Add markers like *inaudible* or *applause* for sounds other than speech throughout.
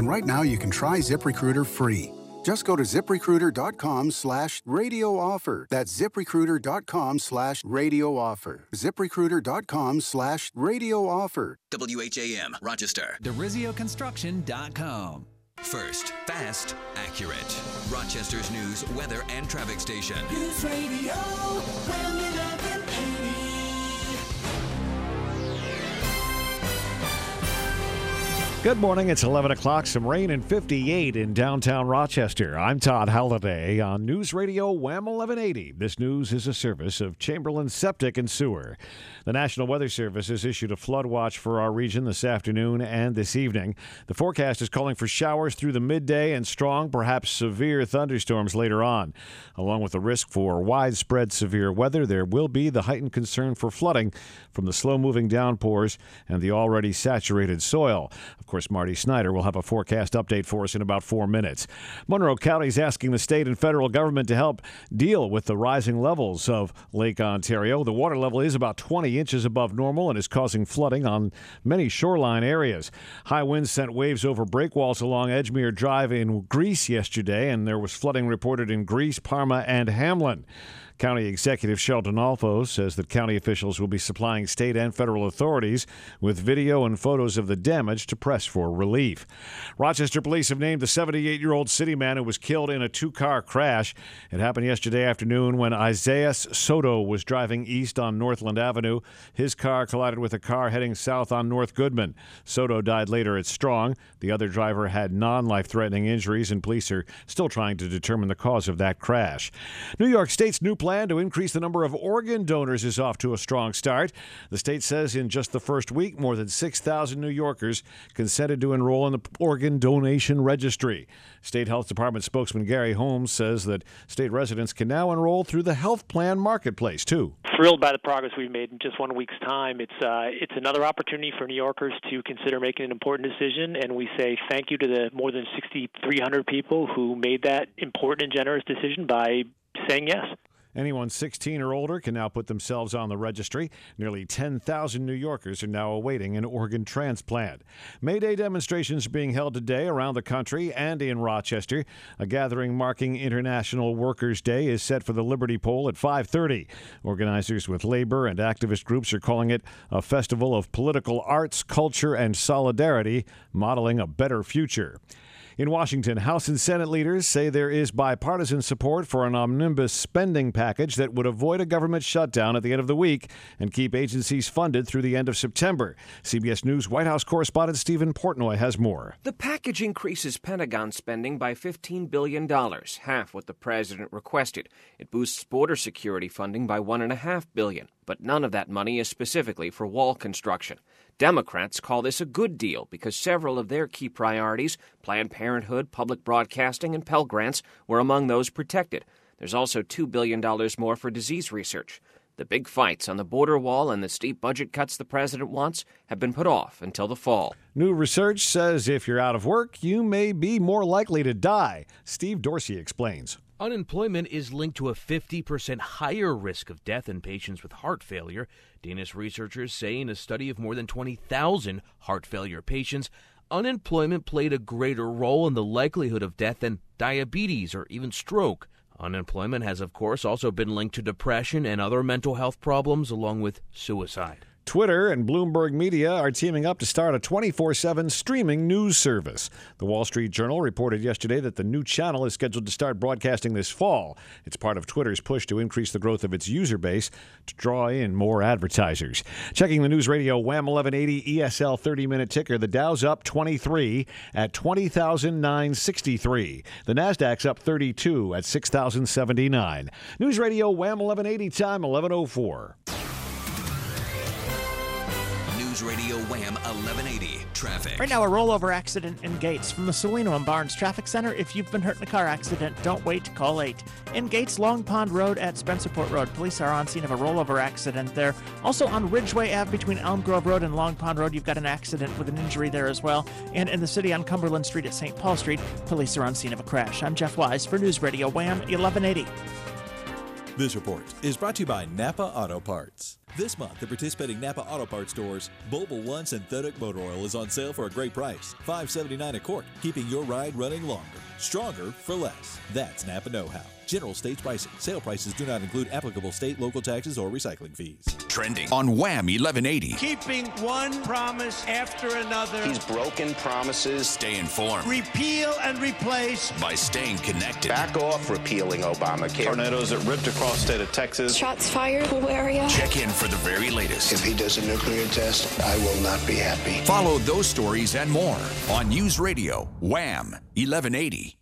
And right now you can try ZipRecruiter free. Just go to ziprecruiter.com slash radio offer. That's ziprecruiter.com slash radio offer. ziprecruiter.com slash radio offer. WHAM, Rochester. DeRizioConstruction.com. First, fast, accurate. Rochester's news, weather, and traffic station. News Radio, Good morning. It's 11 o'clock. Some rain and 58 in downtown Rochester. I'm Todd Halliday on News Radio WHAM 1180. This news is a service of Chamberlain Septic and Sewer. The National Weather Service has issued a flood watch for our region this afternoon and this evening. The forecast is calling for showers through the midday and strong, perhaps severe thunderstorms later on. Along with the risk for widespread severe weather, there will be the heightened concern for flooding from the slow moving downpours and the already saturated soil. Of course, Marty Snyder will have a forecast update for us in about four minutes. Monroe County is asking the state and federal government to help deal with the rising levels of Lake Ontario. The water level is about 20 inches above normal and is causing flooding on many shoreline areas. High winds sent waves over breakwalls along Edgemere Drive in Greece yesterday, and there was flooding reported in Greece, Parma, and Hamlin. County Executive Cheryl Dinolfo says that county officials will be supplying state and federal authorities with video and photos of the damage to press for relief. Rochester police have named the 78 year old city man who was killed in a two car crash. It happened yesterday afternoon when Isaiah Soto was driving east on Northland Avenue. His car collided with a car heading south on North Goodman. Soto died later at Strong. The other driver had non life threatening injuries, and police are still trying to determine the cause of that crash. New York State's new plan to increase the number of organ donors is off to a strong start. The state says in just the first week, more than 6,000 New Yorkers consented to enroll in the organ donation registry. State Health Department spokesman Gary Holmes says that state residents can now enroll through the health plan marketplace, too. Thrilled by the progress we've made in just one week's time. It's uh, it's another opportunity for New Yorkers to consider making an important decision, and we say thank you to the more than 6,300 people who made that important and generous decision by saying yes. Anyone 16 or older can now put themselves on the registry. Nearly 10,000 New Yorkers are now awaiting an organ transplant. May Day demonstrations are being held today around the country and in Rochester. A gathering marking International Workers' Day is set for the Liberty Pole at 5:30. Organizers with labor and activist groups are calling it a festival of political arts, culture, and solidarity, modeling a better future. In Washington, House and Senate leaders say there is bipartisan support for an omnibus spending package that would avoid a government shutdown at the end of the week and keep agencies funded through the end of September. CBS News White House correspondent Stephen Portnoy has more. The package increases Pentagon spending by $15 billion, half what the president requested. It boosts border security funding by 1.5 billion, but none of that money is specifically for wall construction. Democrats call this a good deal because several of their key priorities, Planned Parenthood, public broadcasting, and Pell Grants, were among those protected. There's also $2 billion more for disease research. The big fights on the border wall and the steep budget cuts the president wants have been put off until the fall. New research says if you're out of work, you may be more likely to die. Steve Dorsey explains. Unemployment is linked to a 50% higher risk of death in patients with heart failure. Danish researchers say in a study of more than 20,000 heart failure patients, unemployment played a greater role in the likelihood of death than diabetes or even stroke. Unemployment has, of course, also been linked to depression and other mental health problems, along with suicide. Twitter and Bloomberg Media are teaming up to start a 24 7 streaming news service. The Wall Street Journal reported yesterday that the new channel is scheduled to start broadcasting this fall. It's part of Twitter's push to increase the growth of its user base to draw in more advertisers. Checking the News Radio WHAM 1180 ESL 30 minute ticker, the Dow's up 23 at 20,963. The NASDAQ's up 32 at 6,079. News Radio WHAM 1180 time 1104. News Radio Wham 1180 traffic. Right now, a rollover accident in Gates from the Cellino and Barnes Traffic Center. If you've been hurt in a car accident, don't wait to call 8. In Gates, Long Pond Road at Spencerport Road. Police are on scene of a rollover accident there. Also on Ridgeway Ave between Elm Grove Road and Long Pond Road, you've got an accident with an injury there as well. And in the city on Cumberland Street at St. Paul Street, police are on scene of a crash. I'm Jeff Wise for News Radio Wham 1180. This report is brought to you by Napa Auto Parts. This month, at participating Napa Auto Parts stores, Mobil One Synthetic Motor Oil is on sale for a great price $5.79 a quart, keeping your ride running longer. Stronger for less. That's Napa Know How. General states pricing. Sale prices do not include applicable state, local taxes, or recycling fees. Trending on Wham 1180. Keeping one promise after another. He's broken promises. Stay informed Repeal and replace. by staying connected. Back off repealing Obamacare. Tornadoes that ripped across the state of Texas. Shots fired, pool area. Check in for the very latest. If he does a nuclear test, I will not be happy. Follow those stories and more on News Radio Wham 1180.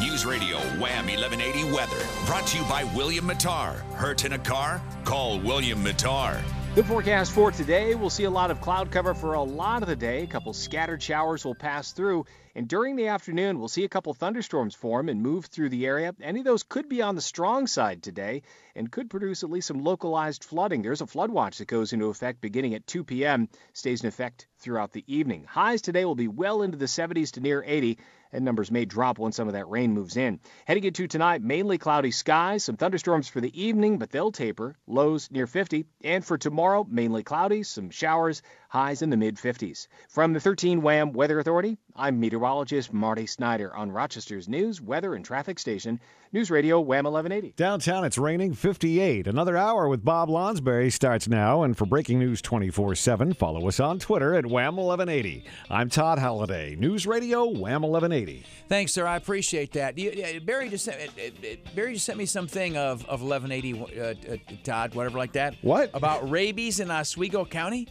News Radio Wham 1180 weather brought to you by William Mattar. Hurt in a car? Call William Mattar. The forecast for today, we'll see a lot of cloud cover for a lot of the day. A couple scattered showers will pass through. And during the afternoon, we'll see a couple thunderstorms form and move through the area. Any of those could be on the strong side today and could produce at least some localized flooding. There's a flood watch that goes into effect beginning at 2 p.m., stays in effect throughout the evening. Highs today will be well into the 70s to near 80 and numbers may drop once some of that rain moves in. Heading into tonight, mainly cloudy skies, some thunderstorms for the evening, but they'll taper, lows near 50. And for tomorrow, mainly cloudy, some showers, highs in the mid 50s. From the 13 WHAM Weather Authority, I'm meteorologist Marty Snyder on Rochester's news, weather, and traffic station, News Radio WHAM 1180. Downtown, it's raining 58. Another hour with Bob Lonsberry starts now. And for breaking news 24 7, follow us on Twitter at Wham 1180. I'm Todd Halliday, News Radio Wham 1180. Thanks, sir. I appreciate that. You, yeah, Barry just sent uh, uh, Barry just sent me something of, of 1180, uh, uh, Todd, whatever like that. What? About rabies in Oswego County?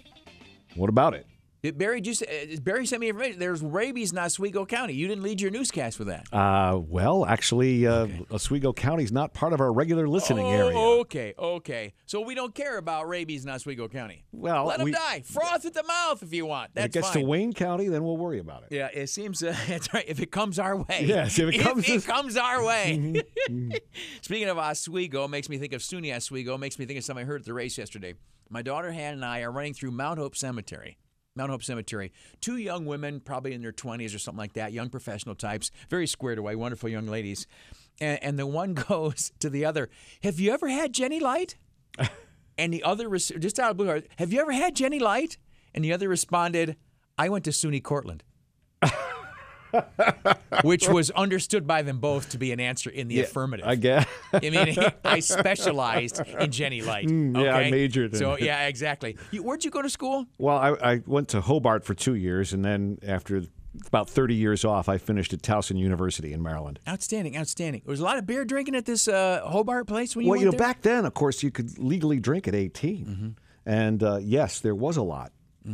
What about it? Barry just uh, Barry sent me information. There's rabies in Oswego County. You didn't lead your newscast with that. Uh, well, actually, uh, Oswego County is not part of our regular listening oh, area. Okay, okay. So we don't care about rabies in Oswego County. Well, let them we- die. Froth at the mouth if you want. That's it gets fine. to Wayne County, then we'll worry about it. Yeah, it seems uh, *laughs* that's right. If it comes our way, Yes, if it *laughs* comes if this- it comes our way. *laughs* Mm-hmm. Speaking of Oswego, makes me think of SUNY Oswego. Makes me think of something I heard at the race yesterday. My daughter Han and I are running through Mount Hope Cemetery. Mount Hope Cemetery. Two young women, probably in their 20s or something like that, young professional types, very squared away, wonderful young ladies. And, and the one *laughs* goes to the other, Have you ever had Genny Light? *laughs* and the other, just out of blue, Have you ever had Genny Light? And the other responded, I went to SUNY Cortland. *laughs* Which was understood by them both to be an answer in the Yeah, affirmative. I guess. *laughs* I mean, *laughs* I specialized in Genny Light. Mm, yeah, I majored in So it. yeah, exactly. You, where'd you go to school? Well, I, I went to Hobart for two years, and then after about 30 years off, I finished at Towson University in Maryland. Outstanding, outstanding. There was a lot of beer drinking at this uh, Hobart place when you well, you know, there? back then, of course, you could legally drink at 18. Mm-hmm. And uh, yes, there was a lot,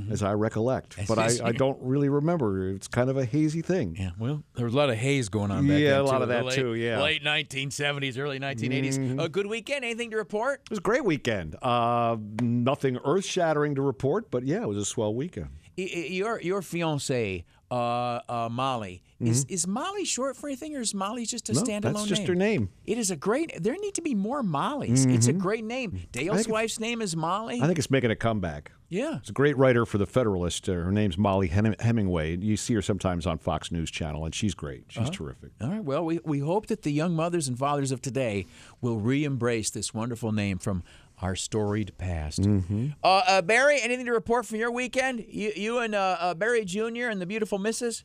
as I recollect. but I, I don't really remember. It's kind of a hazy thing. Yeah, well, there was a lot of haze going on back Yeah, then, a lot too. of that late, too, yeah. Late 1970s, early 1980s. A good weekend. Anything to report? It was a great weekend. Uh, nothing earth shattering to report, but yeah, it was a swell weekend. Your your fiance, uh, uh, Molly, is is Molly short for anything, or is Molly just a Mm-hmm. No, standalone that's just name? her name. It is a great. There need to be more Mollys. It's a Mhm. great name. Dale's wife's name is Molly. I think it's making a comeback. Yeah. It's a great writer for the Federalist. Uh, her name's Molly Hen- Hemingway. You see her sometimes on Fox News Channel, and she's great. She's Uh-huh. terrific. All right. Well, we, we hope that the young mothers and fathers of today will re embrace this wonderful name from our storied past. Mm-hmm. Uh, uh, Barry, anything to report from your weekend? You, you and uh, uh, Barry Jr. and the beautiful Mrs.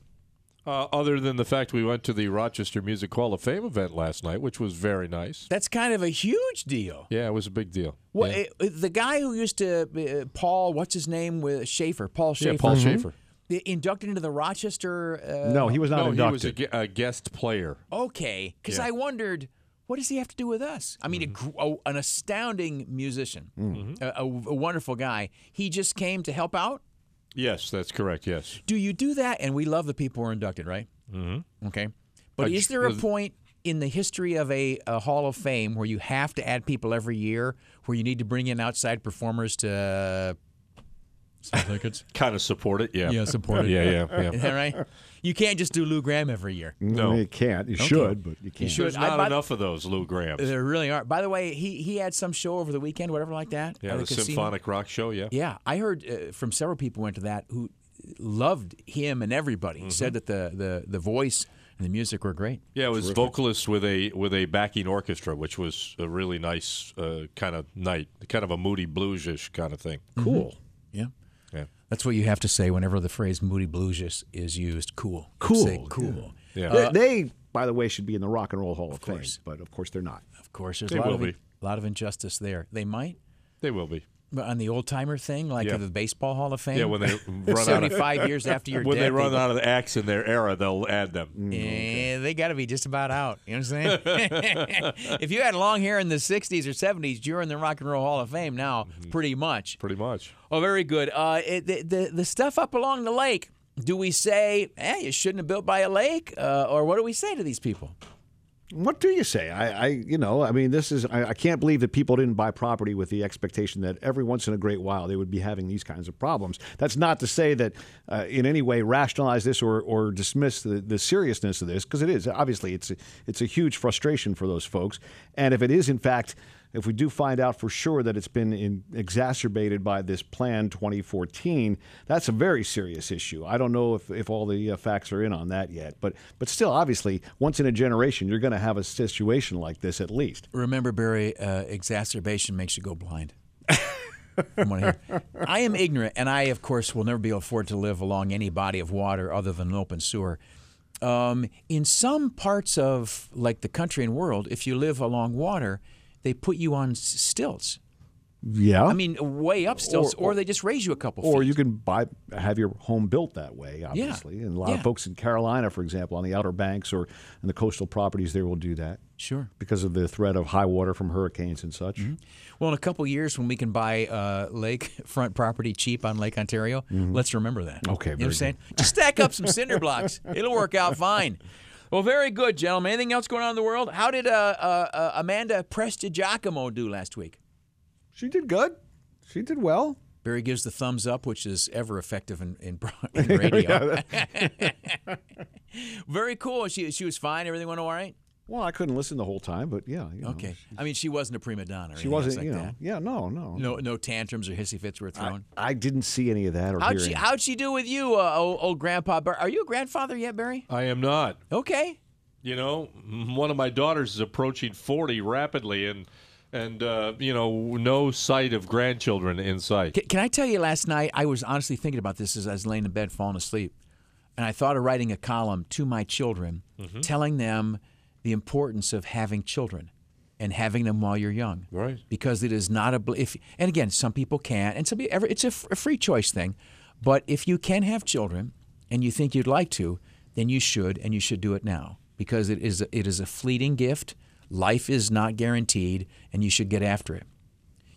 Uh, other than the fact we went to the Rochester Music Hall of Fame event last night, which was very nice. That's kind of a huge deal. Yeah, it was a big deal. Well, yeah. uh, the guy who used to uh, Paul, what's his name with Shaffer, Paul Yeah, Shaffer. Paul Mhm. Shaffer. The- Inducted into the Rochester. Uh, No, he was not no, he was a, inducted. a guest player. Okay, because Yeah. I wondered, what does he have to do with us? I mean, Mm-hmm. gr- a, an astounding musician, Mhm. a, a- a wonderful guy. He just came to help out. Yes, that's correct. Yes. Do you do that? And we love the people who are inducted, right? Mm-hmm. Okay. But I is there a was- point in the history of a, a Hall of Fame where you have to add people every year, where you need to bring in outside performers to sell tickets? *laughs* Kind of support it. Yeah. Yeah, support it. Yeah, yeah, yeah. *laughs* Is that right? You can't just do Lou Gramm every year. No, you can't. You Okay. should, but you can't. should. There's I- not by- enough of those Lou Gramms. There really aren't. By the way, he he had some show over the weekend, whatever like that. yeah, at the a casino. symphonic rock show. Yeah. Yeah, I heard uh, from several people who went to that who loved him and everybody. Mm-hmm. Said that the, the the voice and the music were great. Yeah, it was vocalist with a with a backing orchestra, which was a really nice uh, kind of night, kind of a moody bluesish kind of thing. Cool. Yeah. Yeah. That's what you have to say whenever the phrase "moody blues" is, is used. Cool. Cool. Say cool. Yeah. They, Uh, they, by the way, should be in the Rock and Roll Hall of, course. Fame, but of course they're not. of course, there's They a lot will of be. a lot of injustice there. They might. They will be. On the old timer thing, like Yeah. the Baseball Hall of Fame. Yeah, when they *laughs* run out of 75 years after you're *laughs* when dead. they run out of the acts in their era, they'll add them. Eh, they got to be just about out. You know what I'm saying? *laughs* if you had long hair in the 60s or 70s, you're in the Rock and Roll Hall of Fame now, Mm-hmm. pretty much. Pretty much. Oh, very good. Uh, it, the, the the stuff up along the lake. Do we say, "Hey, you shouldn't have built by a lake," uh, or what do we say to these people? What do you say? I, I you know, I mean, this is, I, I can't believe that people didn't buy property with the expectation that every once in a great while they would be having these kinds of problems. That's not to say that uh, in any way rationalize this or, or dismiss the, the seriousness of this, because it is. Obviously, it's a, it's a huge frustration for those folks. And if it is, in fact, if we do find out for sure that it's been in, exacerbated by this Plan 2014, that's a very serious issue. I don't know if, if all the uh, facts are in on that yet, but but still, obviously, once in a generation, you're going to have a situation like this at least. Remember, Barry, uh, exacerbation makes you go blind. From what I. *laughs* I am ignorant, and I, of course, will never be able to afford to live along any body of water other than an open sewer. Um, in some parts of like the country and world, if you live along water, they put you on stilts. Yeah. I mean, way up stilts, or, Or- they just raise you a couple Or feet. Or you can buy have your home built that way, obviously. And a lot Yeah. of folks in Carolina, for example, on the Outer Banks or in the coastal properties there will do that. Sure. Because of the threat of high water from hurricanes and such. Well, in a couple years, when we can buy uh, lakefront *laughs* property cheap on Lake Ontario, let's remember that. Mm-hmm. Okay, you know what I'm saying? Just stack up some *laughs* cinder blocks. It'll work out fine. Well, very good, gentlemen. Anything else going on in the world? How did uh, uh, uh, Amanda Prestigiacomo do last week? She did good. She did well. Barry gives the thumbs up, which is ever effective in, in, *laughs* in radio. *laughs* very cool. She she was fine. Everything went all right. Well, I couldn't listen the whole time, but yeah. You know, Okay. I mean, she wasn't a prima donna. Or She wasn't, like you know. that. Yeah, no, no. No, no tantrums or hissy fits were thrown. I didn't see any of that or How'd hear she any. How'd she do with you, uh, old, old Grandpa? Bar- Are you a grandfather yet, Barry? I am not. Okay. You know, one of my daughters is approaching 40 rapidly, and and uh, you know, no sight of grandchildren in sight. Can, can I tell you, last night I was honestly thinking about this as I was laying in bed falling asleep, and I thought of writing a column to my children, Mhm. telling them the importance of having children and having them while you're young. Right. Because it is not a bl- if and again some people can't and some people it's a, f- a free choice thing, but if you can have children and you think you'd like to, then you should and you should do it now because it is a, it is a fleeting gift. Life is not guaranteed, and you should get after it.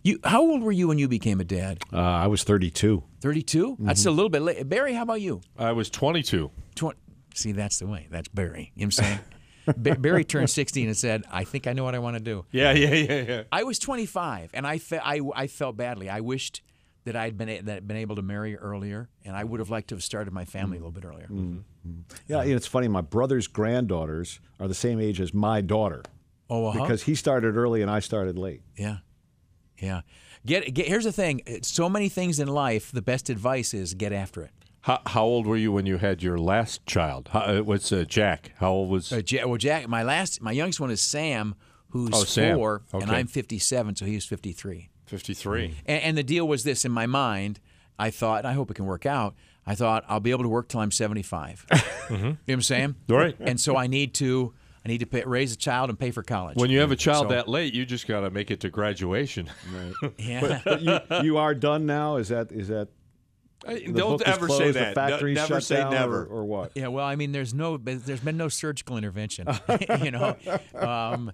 You, how old were you when you became a dad? Uh, I was 32. 32? That's a little bit late. Barry, how about you? I was 22. 20. See, that's the way. That's Barry. You know what I'm saying? *laughs* Ba- Barry turned 16 and said, I think I know what I want to do. Yeah, yeah, yeah, yeah. I was 25, and I, fe- I, I felt badly. I wished that I'd been, a- that I'd been able to marry earlier, and I would have liked to have started my family a little bit earlier. Mm-hmm. Mm-hmm. Yeah, you know, it's funny. My brother's granddaughters are the same age as my daughter. Oh, uh-huh. Because he started early and I started late. Yeah. Yeah. Get, get Here's the thing eh, so many things in life, the best advice is get after it. How, how old were you when you had your last child? How, uh, what's uh, Jack? How old was? Uh, Ja- well, Jack, my last, my youngest one is Sam, who's Oh, Sam. four, and I'm 57, so he's 53. 53. And, and the deal was this in my mind. I thought, and I hope it can work out. I thought I'll be able to work till I'm 75. *laughs* You know what I'm saying? *laughs* Right. And so I need to, I need to pay, raise a child and pay for college. When you have a child So- that late, you just got to make it to graduation. Right. *laughs* Yeah. But, but you, you are done now? Is that is that the don't book is ever say that. The No- never shut say down, never. Or, or what? Yeah, well, I mean, there's no, there's been no surgical intervention, *laughs* *laughs* you know. Um,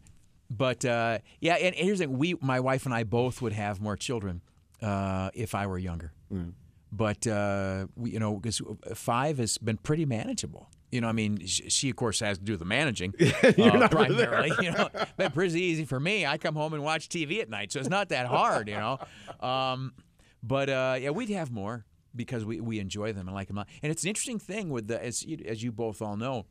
but uh, yeah, and here's the thing: we, my wife and I, both would have more children uh, if I were younger. Mm. But uh, we, you know, because five has been pretty manageable. You know, I mean, sh- she of course has to do the managing *laughs* You're uh, never primarily. there. You know, been pretty easy for me. I come home and watch TV at night, so it's not that hard. You know, um, but uh, yeah, we'd have more because we, we enjoy them and like them. And it's an interesting thing with the as you, as you both all know,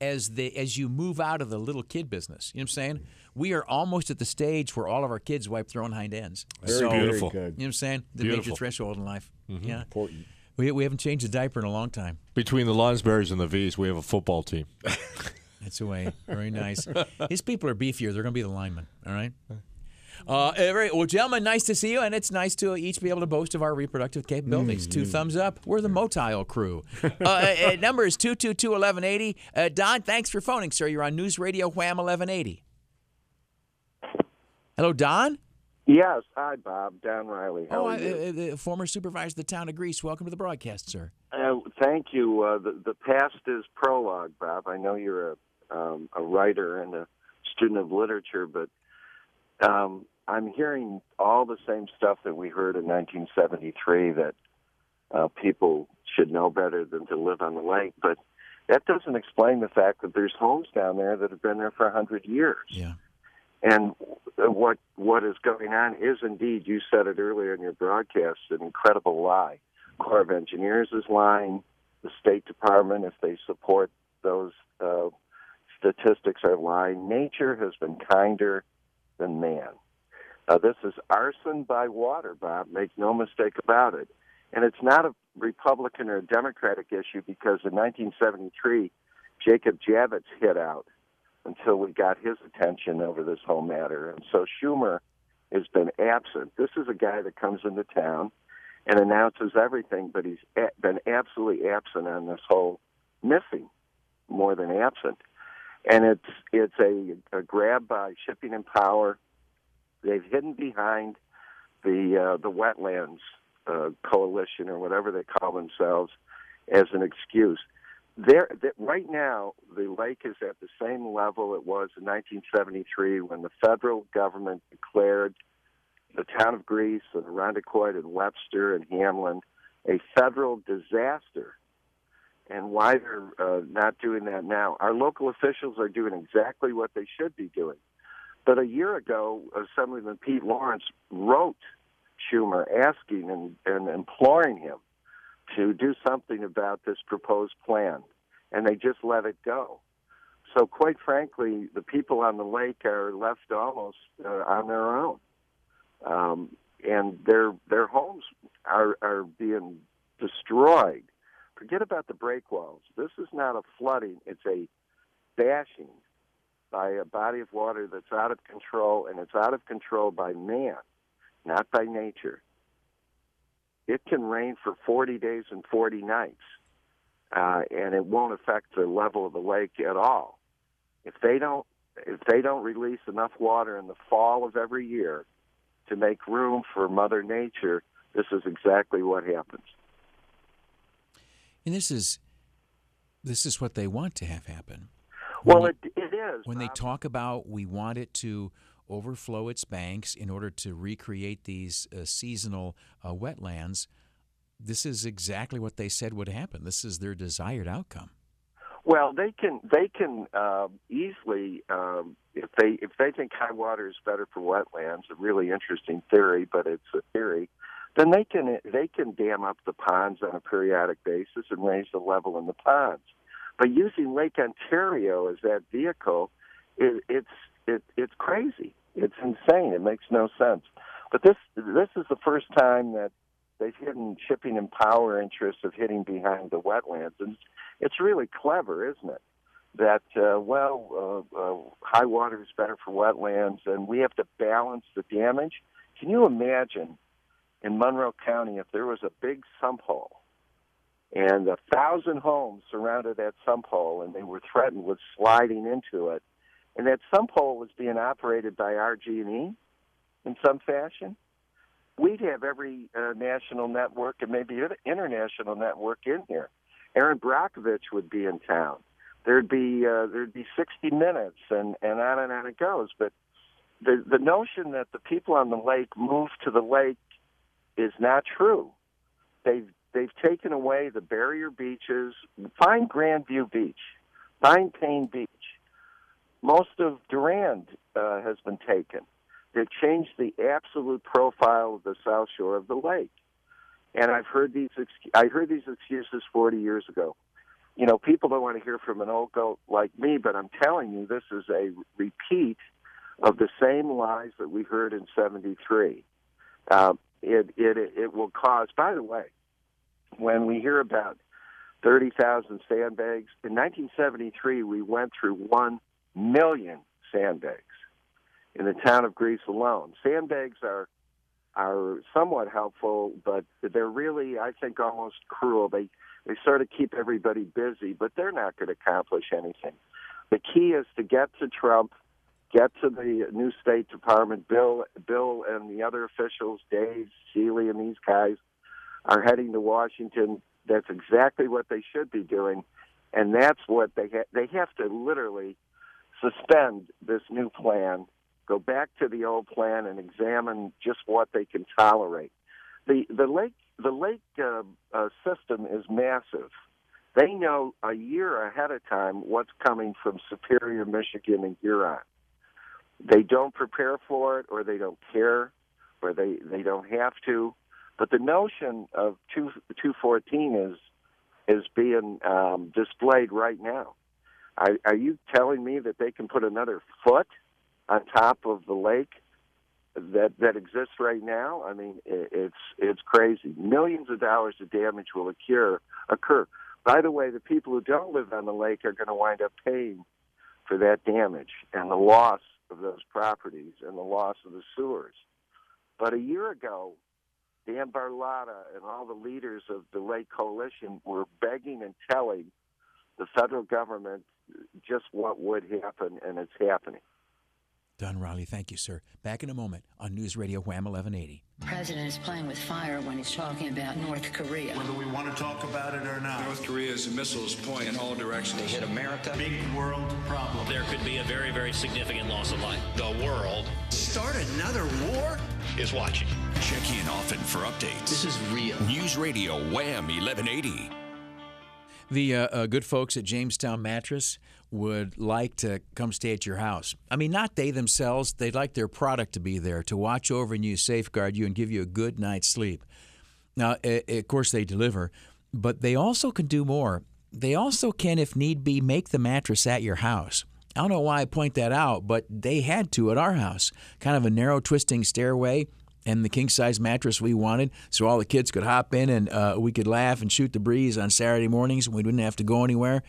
as the as you move out of the little kid business. You know what I'm saying? We are almost at the stage where all of our kids wipe their own hind ends. Very so, beautiful. Very. You know what I'm saying? The Beautiful. major threshold in life. Mhm. Yeah. Important. We, we haven't changed a diaper in a long time. Between the Lonsberries and the V's, we have a football team. That's the way. Very nice. *laughs* His people are beefier. They're going to be the linemen. All right. Uh, very, well, gentlemen, nice to see you, and it's nice to each be able to boast of our reproductive capabilities. Two thumbs up. We're the Motile crew. Uh, uh, *laughs* number is 222 1180. Uh, Don, thanks for phoning, sir. You're on News Radio Wham 1180. Hello, Don? Yes. Hi, Bob. Don Riley. How Oh, are you? uh, uh, former supervisor of the town of Greece. Welcome to the broadcast, sir. Uh, thank you. Uh, the, the past is prologue, Bob. I know you're a, um, a writer and a student of literature, but um, I'm hearing all the same stuff that we heard in 1973 that uh, people should know better than to live on the lake. But that doesn't explain the fact that there's homes down there that have been there for a hundred years. Yeah. And what what is going on is indeed, you said it earlier in your broadcast, an incredible lie. Corps of Engineers is lying. The State Department, if they support those uh, statistics, are lying. Nature has been kinder than man. Uh, this is arson by water, Bob. Make no mistake about it. And it's not a Republican or a Democratic issue because in 1973, Jacob Javits hit out until we got his attention over this whole matter. And so Schumer has been absent. This is a guy that comes into town and announces everything, but he's been absolutely absent on this whole missing, more than absent. And it's it's a, a grab by shipping and power. They've hidden behind the uh, the wetlands uh, coalition or whatever they call themselves as an excuse. There, that right now, the lake is at the same level it was in 1973 when the federal government declared the town of Greece and Irondequoit and Webster and Hamlin a federal disaster. And why they're uh, not doing that now? Our local officials are doing exactly what they should be doing. But a year ago, Assemblyman Pete Lawrence wrote Schumer asking and, and imploring him to do something about this proposed plan, and they just let it go. So, quite frankly, the people on the lake are left almost uh, on their own, um, and their their homes are are being destroyed. Forget about the break walls. This is not a flooding; it's a bashing by a body of water that's out of control, and it's out of control by man, not by nature it can rain for 40 days and 40 nights, uh, and it won't affect the level of the lake at all. If they don't, if they don't release enough water in the fall of every year to make room for Mother Nature, this is exactly what happens. And this is this is what they want to have happen. Well, it, it is. when they talk about we want it to overflow its banks in order to recreate these uh, seasonal uh, wetlands, this is exactly what they said would happen. This is their desired outcome. Well, they can they can uh, easily um, if they if they think high water is better for wetlands, a really interesting theory, but it's a theory. Then they can they can dam up the ponds on a periodic basis and raise the level in the ponds. But using Lake Ontario as that vehicle, it, it's it, it's crazy. It's insane. It makes no sense. But this this is the first time that they've hidden shipping and power interests of hitting behind the wetlands, and it's really clever, isn't it? That uh, well, uh, uh, high water is better for wetlands, and we have to balance the damage. Can you imagine in Monroe County if there was a big sump hole and a thousand homes surrounded that sump hole, and they were threatened with sliding into it, and that sump hole was being operated by RG&E in some fashion? we'd have every uh, national network and maybe international network in here. Erin Brockovich would be in town. There'd be uh, there'd be 60 minutes, and and on and on it goes. But the the notion that the people on the lake moved to the lake is not true. They've they've taken away the barrier beaches. Find Grandview Beach, find Payne Beach. Most of Durand uh, has been taken that changed the absolute profile of the south shore of the lake. And I've heard these I heard these excuses 40 years ago. You know, people don't want to hear from an old goat like me, but I'm telling you, this is a repeat of the same lies that we heard in '73. Uh, it it it will cause. By the way, when we hear about 30,000 sandbags, in 1973 we went through 1 million sandbags in the town of Greece alone. Sandbags are are somewhat helpful, but they're really, I think, almost cruel. They they sort of keep everybody busy, but they're not going to accomplish anything. The key is to get to Trump, get to the new State Department. Bill, Bill, and the other officials, Dave, Seeley, and these guys are heading to Washington. That's exactly what they should be doing, and that's what they ha- they have to literally suspend this new plan go back to the old plan and examine just what they can tolerate. The the lake the lake uh, uh, system is massive. They know a year ahead of time what's coming from Superior, Michigan, and Huron. They don't prepare for it, or they don't care, or they they don't have to. But the notion of two two fourteen is is being um, displayed right now. Are, are you telling me that they can put another foot on top of the lake that that exists right now. I mean, it, it's it's crazy. Millions of dollars of damage will occur. Occur. By the way, the people who don't live on the lake are going to wind up paying for that damage and the loss of those properties and the loss of the sewers. But a year ago, Dan Barlotta and all the leaders of the Lake Coalition were begging and telling the federal government just what would happen, and it's happening. Don Riley, thank you, sir. Back in a moment on News Radio Wham 1180. The president is playing with fire when he's talking about North Korea. Whether we want to talk about it or not. North Korea's missiles point in all directions. They hit America. Big world problem. There could be a very, very significant loss of life. The world Start another war? is watching. Check in often for updates. This is real. News Radio Wham 1180. The uh, uh, good folks at Jamestown Mattress would like to come stay at your house. I mean, not they themselves, they'd like their product to be there to watch over you, safeguard you, and give you a good night's sleep. Now, of course, they deliver, but they also can do more. They also can, if need be, make the mattress at your house. I don't know why I point that out, but they had to at our house. Kind of a narrow, twisting stairway and the king size mattress we wanted, so all the kids could hop in and uh, we could laugh and shoot the breeze on Saturday mornings. And we didn't have to go anywhere.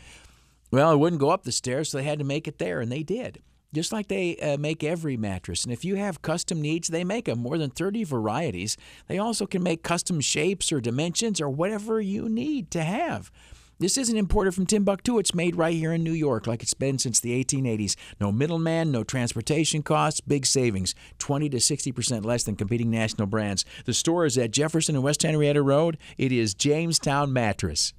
Well, it wouldn't go up the stairs, so they had to make it there, and they did. Just like they uh, make every mattress. And if you have custom needs, they make them more than 30 varieties. They also can make custom shapes or dimensions or whatever you need to have. This isn't imported from Timbuktu. It's made right here in New York, like it's been since the 1880s. No middleman, no transportation costs, big savings 20 to 60% less than competing national brands. The store is at Jefferson and West Henrietta Road. It is Jamestown Mattress.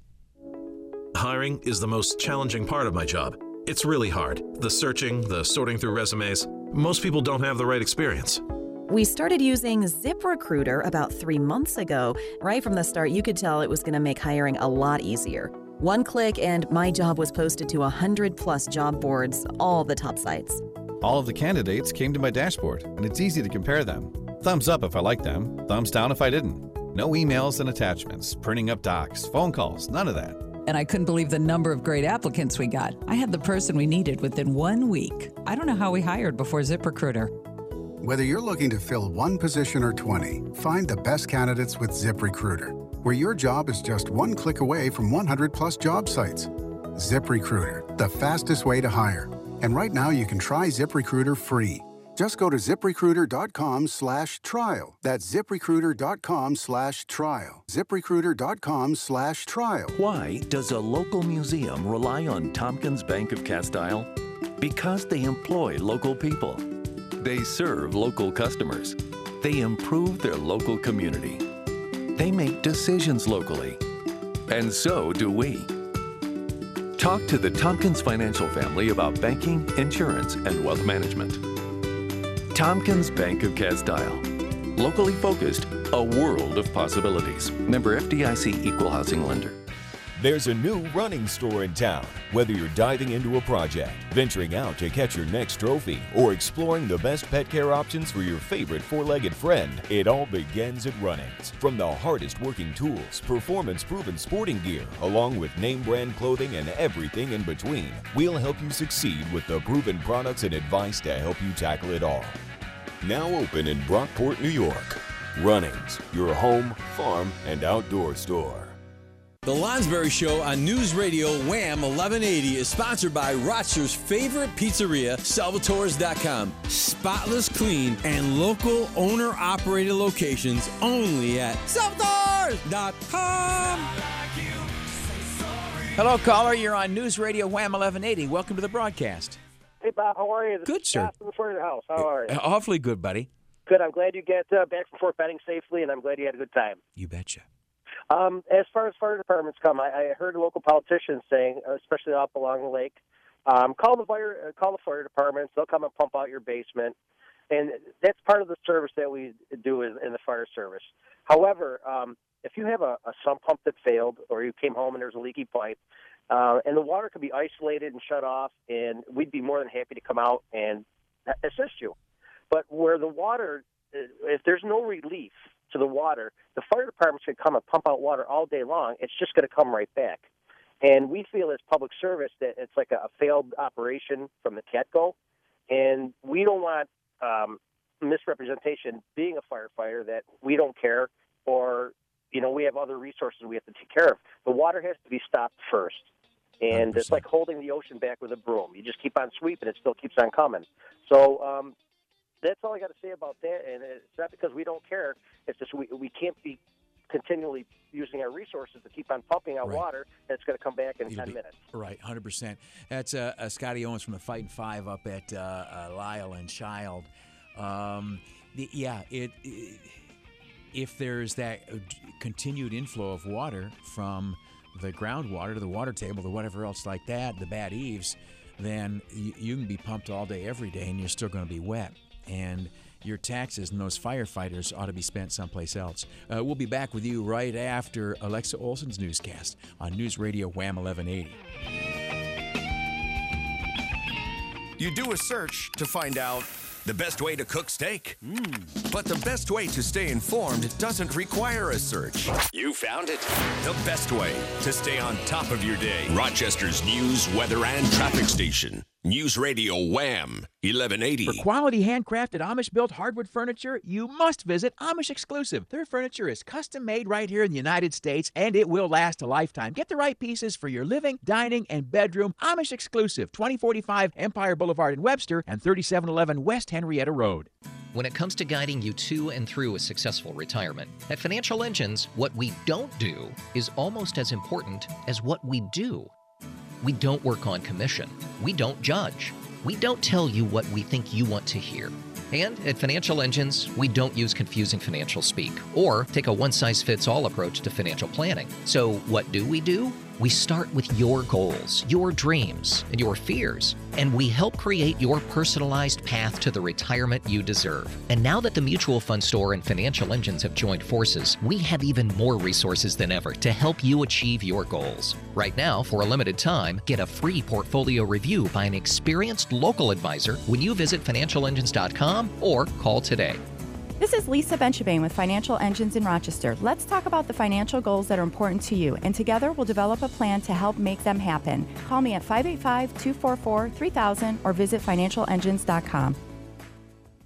Hiring is the most challenging part of my job. It's really hard. The searching, the sorting through resumes. Most people don't have the right experience. We started using ZipRecruiter about three months ago. Right from the start, you could tell it was going to make hiring a lot easier. One click, and my job was posted to 100 plus job boards, all the top sites. All of the candidates came to my dashboard, and it's easy to compare them. Thumbs up if I like them, thumbs down if I didn't. No emails and attachments, printing up docs, phone calls, none of that. And I couldn't believe the number of great applicants we got. I had the person we needed within one week. I don't know how we hired before ZipRecruiter. Whether you're looking to fill one position or 20, find the best candidates with ZipRecruiter, where your job is just one click away from 100 plus job sites. ZipRecruiter, the fastest way to hire. And right now you can try ZipRecruiter free. Just go to ziprecruiter.com slash trial. That's ziprecruiter.com slash trial. ziprecruiter.com slash trial. Why does a local museum rely on Tompkins Bank of Castile? Because they employ local people. They serve local customers. They improve their local community. They make decisions locally. And so do we. Talk to the Tompkins financial family about banking, insurance, and wealth management. Tompkins Bank of Castile. Locally focused, a world of possibilities. Member FDIC Equal Housing Lender. There's a new running store in town. Whether you're diving into a project, venturing out to catch your next trophy, or exploring the best pet care options for your favorite four legged friend, it all begins at Runnings. From the hardest working tools, performance proven sporting gear, along with name brand clothing and everything in between, we'll help you succeed with the proven products and advice to help you tackle it all. Now open in Brockport, New York. Runnings, your home, farm, and outdoor store. The Lonsberry Show on News Radio Wham 1180 is sponsored by Rochester's favorite pizzeria, Salvatore's.com. Spotless, clean, and local owner operated locations only at Salvatores.com. Hello, caller. You're on News Radio Wham 1180. Welcome to the broadcast. Hey, Bob. How are you? This Good, is sir. Scott From the front of the house. How are you? Awfully good, buddy. Good. I'm glad you get uh, back from Fort Benning safely, and I'm glad you had a good time. You betcha. Um, as far as fire departments come, I, I heard local politicians saying, uh, especially up along the lake, um, call the fire, uh, call the fire departments. They'll come and pump out your basement, and that's part of the service that we do in, in the fire service. However, um, if you have a, a sump pump that failed, or you came home and there's a leaky pipe, uh, and the water could be isolated and shut off, and we'd be more than happy to come out and assist you. But where the water, uh, if there's no relief to the water, the fire departments could come and pump out water all day long. It's just going to come right back. And we feel as public service that it's like a, failed operation from the get-go, and we don't want um, misrepresentation being a firefighter that we don't care or you know we have other resources we have to take care of. The water has to be stopped first. And it's like holding the ocean back with a broom. You just keep on sweeping, it still keeps on coming. So um, that's all I got to say about that. And it's not because we don't care. It's just we we can't be continually using our resources to keep on pumping out Right. water. It's going to come back in It'll ten be- minutes. Right, 100%. That's uh, uh, Scotty Owens from the Fighting Five up at uh, uh, Lyell and Child. Um, the, yeah, it, it if there's that continued inflow of water from the groundwater to the water table to whatever else like that, the bad eaves, then you, you can be pumped all day, every day, and you're still going to be wet. And your taxes and those firefighters ought to be spent someplace else. Uh, we'll be back with you right after Alexa Olson's newscast on News Radio Wham 1180. You do a search to find out the best way to cook steak. But the best way to stay informed doesn't require a search. You found it. The best way to stay on top of your day. Rochester's news, weather, and traffic station. News Radio Wham 1180. For quality handcrafted Amish built hardwood furniture, you must visit Amish Exclusive. Their furniture is custom made right here in the United States and it will last a lifetime. Get the right pieces for your living, dining, and bedroom. Amish Exclusive, 2045 Empire Boulevard in Webster and 3711 West Henrietta Road. When it comes to guiding you to and through a successful retirement, at Financial Engines, what we don't do is almost as important as what we do. We don't work on commission. We don't judge. We don't tell you what we think you want to hear. And at Financial Engines, we don't use confusing financial speak or take a one size fits all approach to financial planning. So, what do we do? We start with your goals, your dreams, and your fears, and we help create your personalized path to the retirement you deserve. And now that the Mutual Fund Store and Financial Engines have joined forces, we have even more resources than ever to help you achieve your goals. Right now, for a limited time, get a free portfolio review by an experienced local advisor when you visit financialengines.com or call today. This is Lisa Benchabane with Financial Engines in Rochester. Let's talk about the financial goals that are important to you, and together we'll develop a plan to help make them happen. Call me at 585 244 3000 or visit financialengines.com.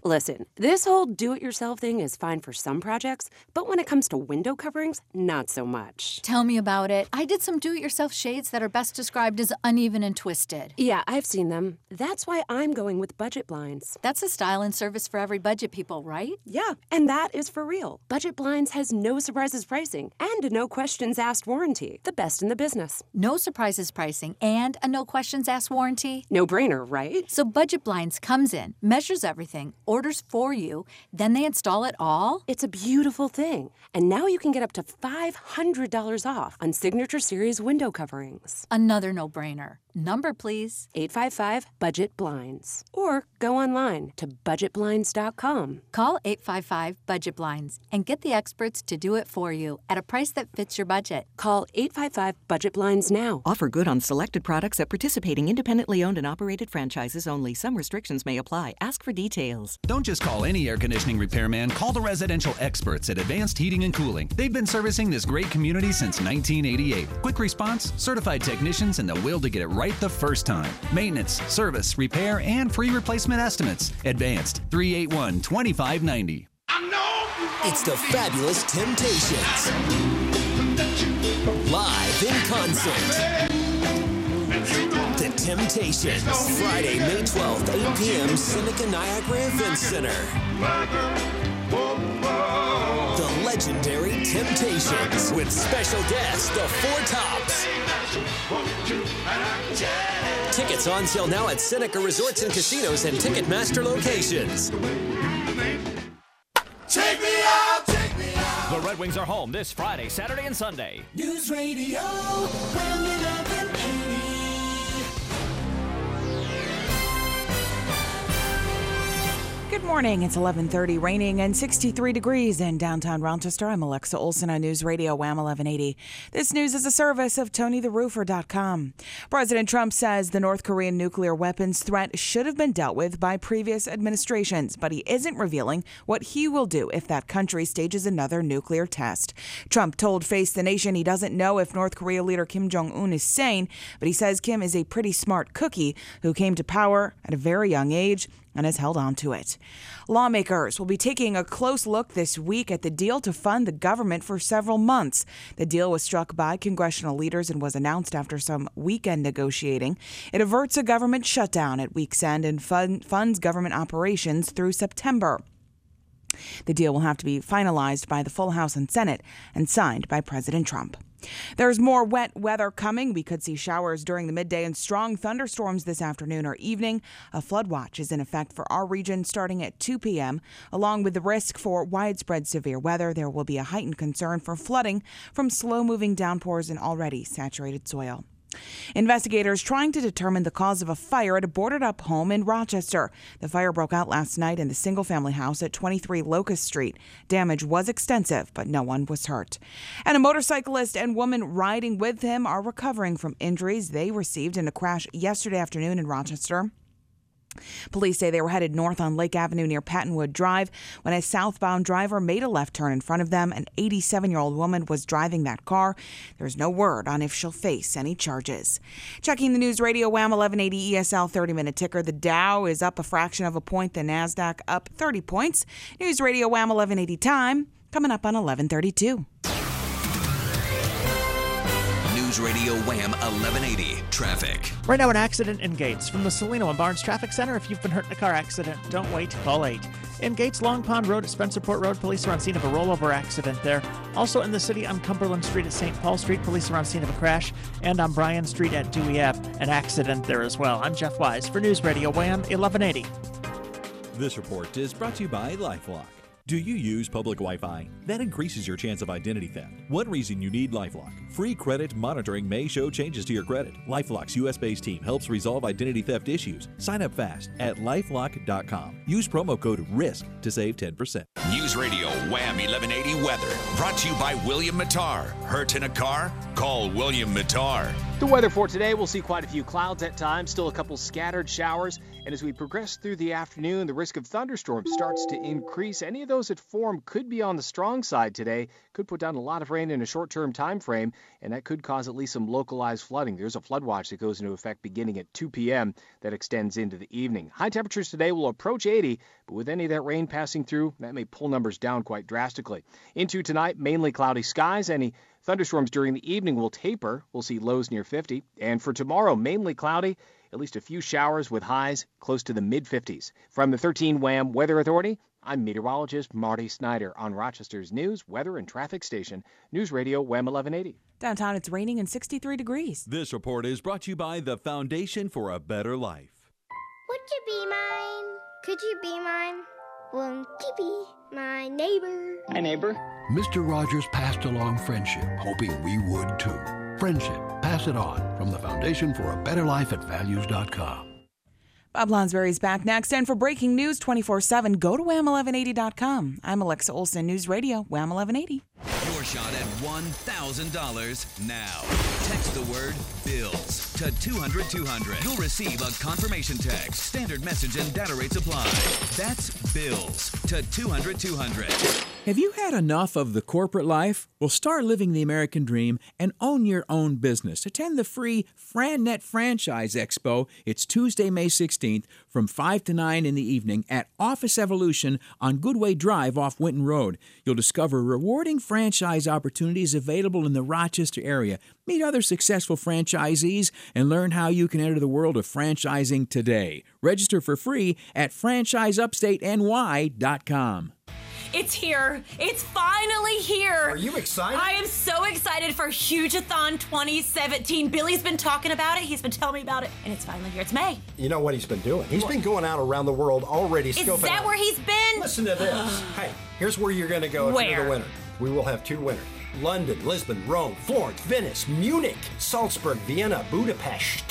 Listen, this whole do it yourself thing is fine for some projects, but when it comes to window coverings, not so much. Tell me about it. I did some do it yourself shades that are best described as uneven and twisted. Yeah, I've seen them. That's why I'm going with budget blinds. That's a style and service for every budget people, right? Yeah, and that is for real. Budget Blinds has no surprises pricing and a no questions asked warranty. The best in the business. No surprises pricing and a no questions asked warranty. No brainer, right? So Budget Blinds comes in, measures everything, orders for you, then they install it all? It's a beautiful thing. And now you can get up to $500 off on Signature Series window coverings. Another no brainer. Number, please. 855 Budget Blinds. Or go online to budgetblinds.com. Call 855 Budget Blinds and get the experts to do it for you at a price that fits your budget. Call 855 Budget Blinds now. Offer good on selected products at participating independently owned and operated franchises only. Some restrictions may apply. Ask for details. Don't just call any air conditioning repairman. Call the residential experts at Advanced Heating and Cooling. They've been servicing this great community since 1988. Quick response, certified technicians, and the will to get it right the first time. Maintenance, service, repair, and free replacement estimates. Advanced 381 2590. It's the fabulous Temptations. Live in concert. The Temptations. Friday, May 12th, 8 p.m. Seneca Niagara Event Center. The legendary Temptations with special guest, the Four Tops. Tickets on sale now at Seneca Resorts and Casinos and Ticketmaster locations. Take me out, take me out. The Red Wings are home this Friday, Saturday, and Sunday. News Radio, Good morning. It's 11:30, raining and 63 degrees in downtown Rochester. I'm Alexa Olson on News Radio Wham 1180. This news is a service of TonyTheRoofer.com. President Trump says the North Korean nuclear weapons threat should have been dealt with by previous administrations, but he isn't revealing what he will do if that country stages another nuclear test. Trump told Face the Nation he doesn't know if North Korea leader Kim Jong Un is sane, but he says Kim is a pretty smart cookie who came to power at a very young age and has held on to it. Lawmakers will be taking a close look this week at the deal to fund the government for several months. The deal was struck by congressional leaders and was announced after some weekend negotiating. It averts a government shutdown at week's end and fund, funds government operations through September. The deal will have to be finalized by the full House and Senate and signed by President Trump. There's more wet weather coming. We could see showers during the midday and strong thunderstorms this afternoon or evening. A flood watch is in effect for our region starting at 2 p.m. Along with the risk for widespread severe weather, there will be a heightened concern for flooding from slow moving downpours in already saturated soil. Investigators trying to determine the cause of a fire at a boarded up home in Rochester. The fire broke out last night in the single family house at 23 Locust Street. Damage was extensive, but no one was hurt. And a motorcyclist and woman riding with him are recovering from injuries they received in a crash yesterday afternoon in Rochester. Police say they were headed north on Lake Avenue near Pattonwood Drive when a southbound driver made a left turn in front of them. An 87 year old woman was driving that car. There's no word on if she'll face any charges. Checking the news radio WHAM 1180 ESL 30 minute ticker. The Dow is up a fraction of a point, the NASDAQ up 30 points. News radio WHAM 1180 time coming up on 1132. News Radio Wham 1180 Traffic. Right now, an accident in Gates from the Cellino and Barnes Traffic Center. If you've been hurt in a car accident, don't wait. Call 8. In Gates, Long Pond Road at Spencerport Road, police are on scene of a rollover accident there. Also in the city on Cumberland Street at St. Paul Street, police are on scene of a crash. And on Bryan Street at Dewey Ave, an accident there as well. I'm Jeff Wise for News Radio Wham 1180. This report is brought to you by Lifelock. Do you use public Wi Fi? That increases your chance of identity theft. One reason you need Lifelock free credit monitoring may show changes to your credit. Lifelock's US based team helps resolve identity theft issues. Sign up fast at lifelock.com. Use promo code RISK to save 10%. News Radio Wham 1180 Weather. Brought to you by William Mattar. Hurt in a car? Call William Mattar. The weather for today, we'll see quite a few clouds at times, still a couple scattered showers. And as we progress through the afternoon, the risk of thunderstorms starts to increase. Any of those that form could be on the strong side today, could put down a lot of rain in a short term time frame, and that could cause at least some localized flooding. There's a flood watch that goes into effect beginning at 2 p.m. that extends into the evening. High temperatures today will approach 80, but with any of that rain passing through, that may pull numbers down quite drastically. Into tonight, mainly cloudy skies. Any Thunderstorms during the evening will taper. We'll see lows near 50. And for tomorrow, mainly cloudy, at least a few showers with highs close to the mid 50s. From the 13 WHAM Weather Authority, I'm meteorologist Marty Snyder on Rochester's news, weather, and traffic station, News Radio WHAM 1180. Downtown, it's raining and 63 degrees. This report is brought to you by the Foundation for a Better Life. Would you be mine? Could you be mine? Won't you be my neighbor? My neighbor. Mr. Rogers passed along friendship, hoping we would too. Friendship, pass it on from the Foundation for a Better Life at values.com. Bob Lonsberry is back next. And for breaking news 24 7, go to wham1180.com. I'm Alexa Olson, News Radio, Wham 1180. Your shot at $1,000 now. Text the word BILLS to 200 200. You'll receive a confirmation text. Standard message and data rates apply. That's BILLS to 200 200. Have you had enough of the corporate life? Well, start living the American dream and own your own business. Attend the free FranNet Franchise Expo. It's Tuesday, May 16th from 5 to 9 in the evening at Office Evolution on Goodway Drive off Winton Road. You'll discover rewarding franchise opportunities available in the Rochester area. Meet other successful franchisees and learn how you can enter the world of franchising today. Register for free at franchiseupstateny.com. It's here. It's finally here. Are you excited? I am so excited for Hugeathon 2017. Billy's been talking about it. He's been telling me about it, and it's finally here. It's May. You know what he's been doing? He's been going out around the world already Is scoping that out. where he's been? Listen to this. *sighs* hey, here's where you're going to go if you're the winner. We will have two winners. London, Lisbon, Rome, Florence, Venice, Munich, Salzburg, Vienna, Budapest.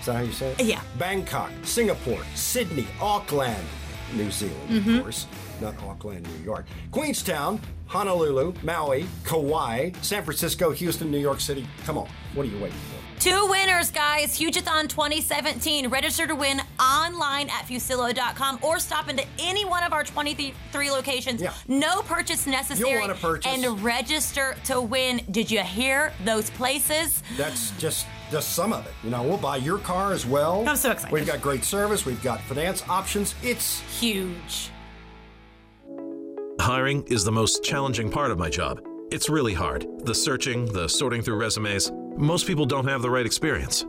Is that how you say it? Yeah. Bangkok, Singapore, Sydney, Auckland, New Zealand, Mhm. of course. Not Auckland, New York. Queenstown, Honolulu, Maui, Kauai, San Francisco, Houston, New York City. Come on. What are you waiting for? Two winners, guys. Hugeathon 2017. Register to win online at Fuccillo.com or stop into any one of our 23 locations. Yeah. No purchase necessary. You wanna purchase. And register to win. Did you hear those places? That's just just some of it. You know, we'll buy your car as well. I'm so excited. We've got great service. We've got finance options. It's huge. Hiring is the most challenging part of my job. It's really hard. The searching, the sorting through resumes. Most people don't have the right experience.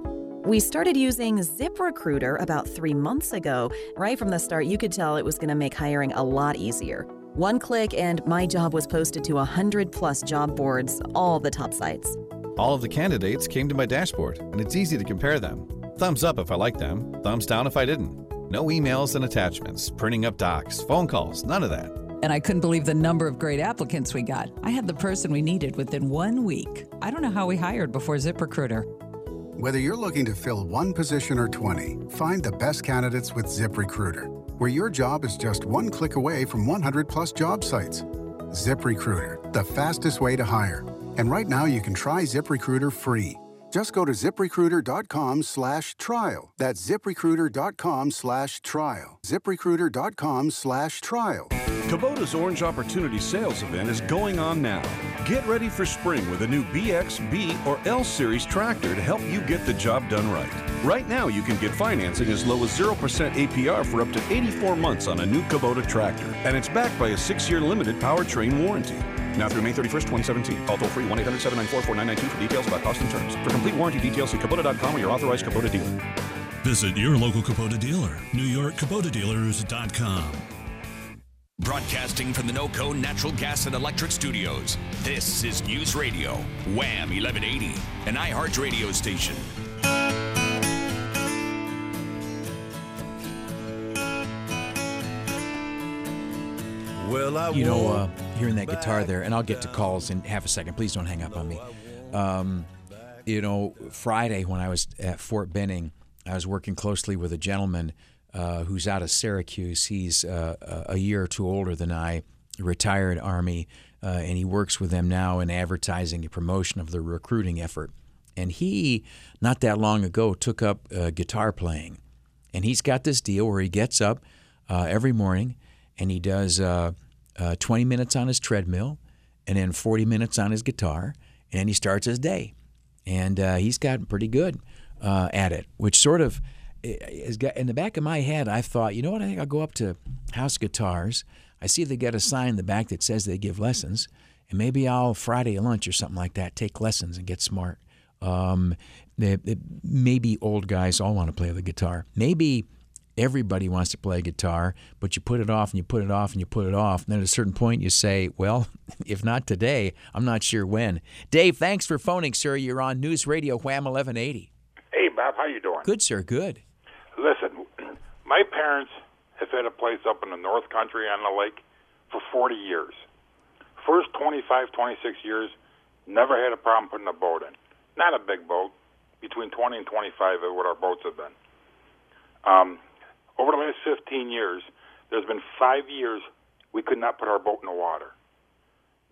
We started using ZipRecruiter about three months ago. Right from the start, you could tell it was going to make hiring a lot easier. One click, and my job was posted to 100 plus job boards, all the top sites. All of the candidates came to my dashboard, and it's easy to compare them. Thumbs up if I liked them, thumbs down if I didn't. No emails and attachments, printing up docs, phone calls, none of that. And I couldn't believe the number of great applicants we got. I had the person we needed within one week. I don't know how we hired before ZipRecruiter. Whether you're looking to fill one position or 20, find the best candidates with ZipRecruiter, where your job is just one click away from 100 plus job sites. ZipRecruiter, the fastest way to hire. And right now you can try ZipRecruiter free. Just go to ziprecruiter.com slash trial. That's ziprecruiter.com slash trial. ziprecruiter.com slash trial. Kubota's Orange Opportunity Sales event is going on now. Get ready for spring with a new BX, B, or L Series tractor to help you get the job done right. Right now, you can get financing as low as 0% APR for up to 84 months on a new Kubota tractor, and it's backed by a six year limited powertrain warranty. Now through May 31st, 2017. Call toll free 1 800 794 4992 for details about cost and terms. For complete warranty details, see Kubota.com or your authorized Kubota dealer. Visit your local Kubota dealer. New York KubotaDealers.com. Broadcasting from the NOCO Natural Gas and Electric Studios, this is News Radio, Wham 1180, an iHeart radio station. Well, I You know, uh, won't hearing that guitar there, and I'll get to calls in half a second. Please don't hang up on me. Um, you know, Friday when I was at Fort Benning, I was working closely with a gentleman uh, who's out of Syracuse. He's uh, a year or two older than I, retired Army, uh, and he works with them now in advertising and promotion of the recruiting effort. And he, not that long ago, took up uh, guitar playing. And he's got this deal where he gets up uh, every morning and he does uh, uh, 20 minutes on his treadmill and then 40 minutes on his guitar. And he starts his day. And uh, he's gotten pretty good uh, at it, which sort of in the back of my head, I thought, you know what? I think I'll go up to House Guitars. I see they got a sign in the back that says they give lessons. And maybe I'll Friday lunch or something like that take lessons and get smart. Um, they, they- maybe old guys all want to play the guitar. Maybe everybody wants to play guitar, but you put it off and you put it off and you put it off. And then at a certain point, you say, well, *laughs* if not today, I'm not sure when. Dave, thanks for phoning, sir. You're on News Radio Wham 1180. Hey, Bob, how you doing? Good, sir. Good. Listen, *clears throat* my parents have had a place up in the North Country on the lake for 40 years. First 25, 26 years, never had a problem putting a boat in. Not a big boat, between 20 and 25 is what our boats have been. Um, over the last 15 years, there's been five years we could not put our boat in the water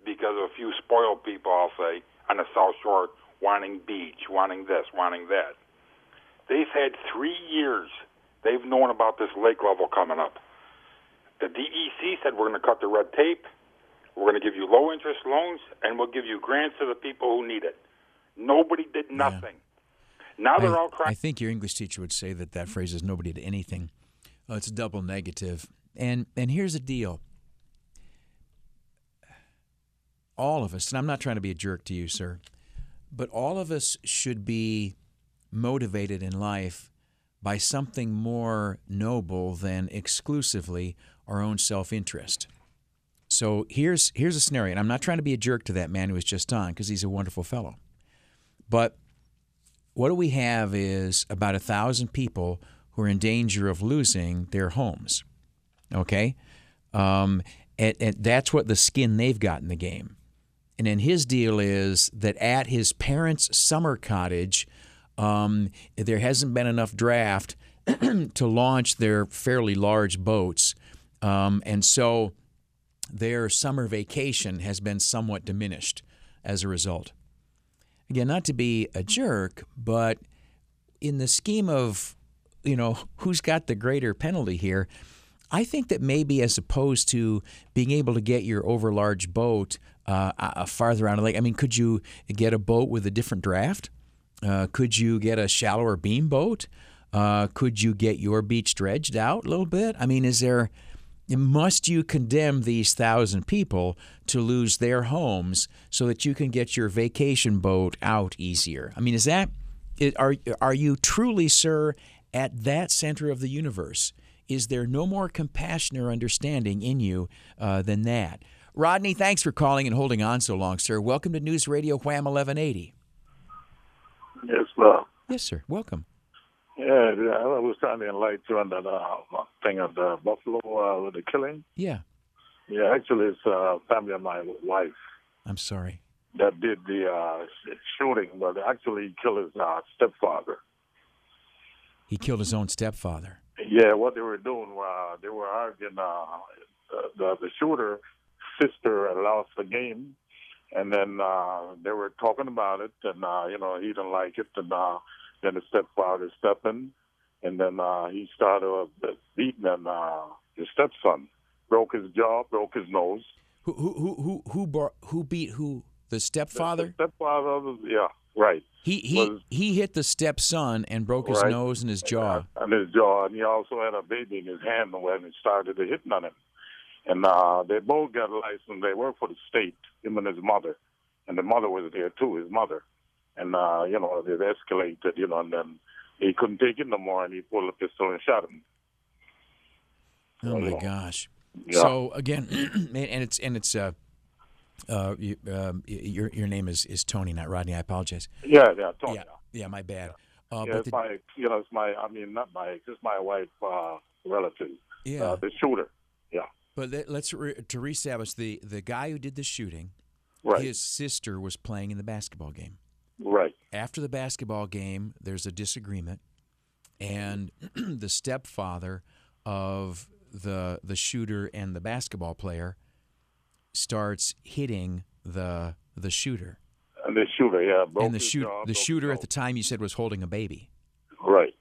because of a few spoiled people, I'll say, on the South Shore wanting beach, wanting this, wanting that. They've had three years they've known about this lake level coming up. The DEC said we're going to cut the red tape. We're going to give you low interest loans, and we'll give you grants to the people who need it. Nobody did nothing. Now they're I, all crying. I think your English teacher would say that that phrase is nobody to anything. Uh, it's a double negative. And and here's the deal. All of us, and I'm not trying to be a jerk to you, sir, but all of us should be motivated in life by something more noble than exclusively our own self-interest. So here's here's a scenario, and I'm not trying to be a jerk to that man who was just on because he's a wonderful fellow. But what do we have is about a thousand people who are in danger of losing their homes. Okay, um, and, and that's what the skin they've got in the game. And then his deal is that at his parents' summer cottage, um, there hasn't been enough draft *clears throat* to launch their fairly large boats, um, and so their summer vacation has been somewhat diminished as a result. Again, not to be a jerk, but in the scheme of, you know, who's got the greater penalty here, I think that maybe as opposed to being able to get your overlarge boat uh, farther of the lake, I mean, could you get a boat with a different draft? Uh, could you get a shallower beam boat? Uh, could you get your beach dredged out a little bit? I mean, is there must you condemn these thousand people to lose their homes so that you can get your vacation boat out easier? I mean, is that are are you truly, sir, at that center of the universe? Is there no more compassion or understanding in you uh, than that? Rodney, thanks for calling and holding on so long, sir. Welcome to News Radio Wham 1180. Yes, well. Yes, sir. Welcome. Yeah, I was trying to enlighten you on that uh, thing of the Buffalo uh, with the killing. Yeah. Yeah, actually, it's a family of my wife I'm sorry. that did the uh, shooting, but actually he killed his uh, stepfather. He killed his own stepfather. Yeah, what they were doing, uh, they were arguing. Uh, the, the the shooter sister lost the game, and then uh, they were talking about it, and uh, you know he didn't like it, and uh, then the stepfather stepped in, and then uh, he started uh, beating and, uh, his stepson, broke his jaw, broke his nose. Who who who who who, bar, who beat who? The stepfather. The stepfather, yeah, right. He he was- he hit the stepson and broke his Right. nose and his jaw. on his jaw, and he also had a baby in his hand when he started hitting on him. And uh, they both got a license. They work for the state, him and his mother, and the mother was there too, his mother. And uh, you know, it escalated, you know, and then he couldn't take it no more, and he pulled a pistol and shot him. Oh my gosh! Yeah. So again, *clears throat* and it's and it's uh, uh, you, um, your your name is is Tony, not Rodney. I apologize. Yeah, yeah, Tony. Yeah, yeah, my bad. Uh, yeah, but it's the, my, you know, it's my, I mean, not my, it's my wife, uh, relative. Yeah. Uh, the shooter. Yeah. but let, let's re, to reestablish the the guy who did the shooting. Right. His sister was playing in the basketball game. Right. After the basketball game, there's a disagreement, and *clears throat* the stepfather of the the shooter and the basketball player starts hitting the the shooter. And the shooter, yeah, and the shoot jaw, the shooter at the time you said was holding a baby. Right.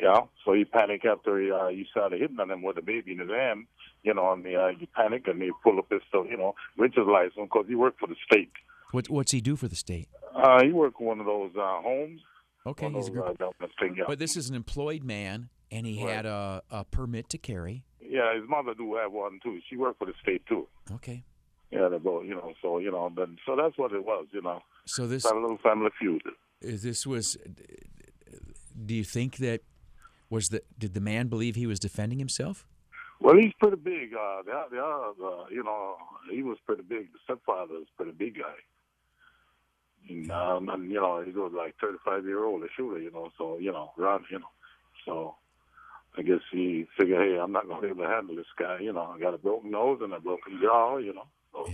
Yeah. So he panicked after he, uh, he started hitting on him with a baby in his hand. You know, and uh, he panicked and he pulled a pistol. You know, his license because he worked for the state. What what's he do for the state? Uh, he worked for one of those uh, homes. Okay, he's a of group. uh, thing, yeah. But this is an employed man, and he Right. had a, a permit to carry. yeah, his mother do have one too. She worked for the state too. Okay. Yeah, they both. You know, so you know, then so that's what it was. You know, So this Had a little family feud. this was. Do you think that was the did the man believe he was defending himself? Well, he's pretty big. Uh, they are, uh, you know, he was pretty big. The stepfather was pretty big guy. And, um, and you know, he was like 35 year old, a shooter, you know, so, you know, around, you know. So I guess he figured, hey, I'm not going to be able to handle this guy. You know, I got a broken nose and a broken jaw, you know. So,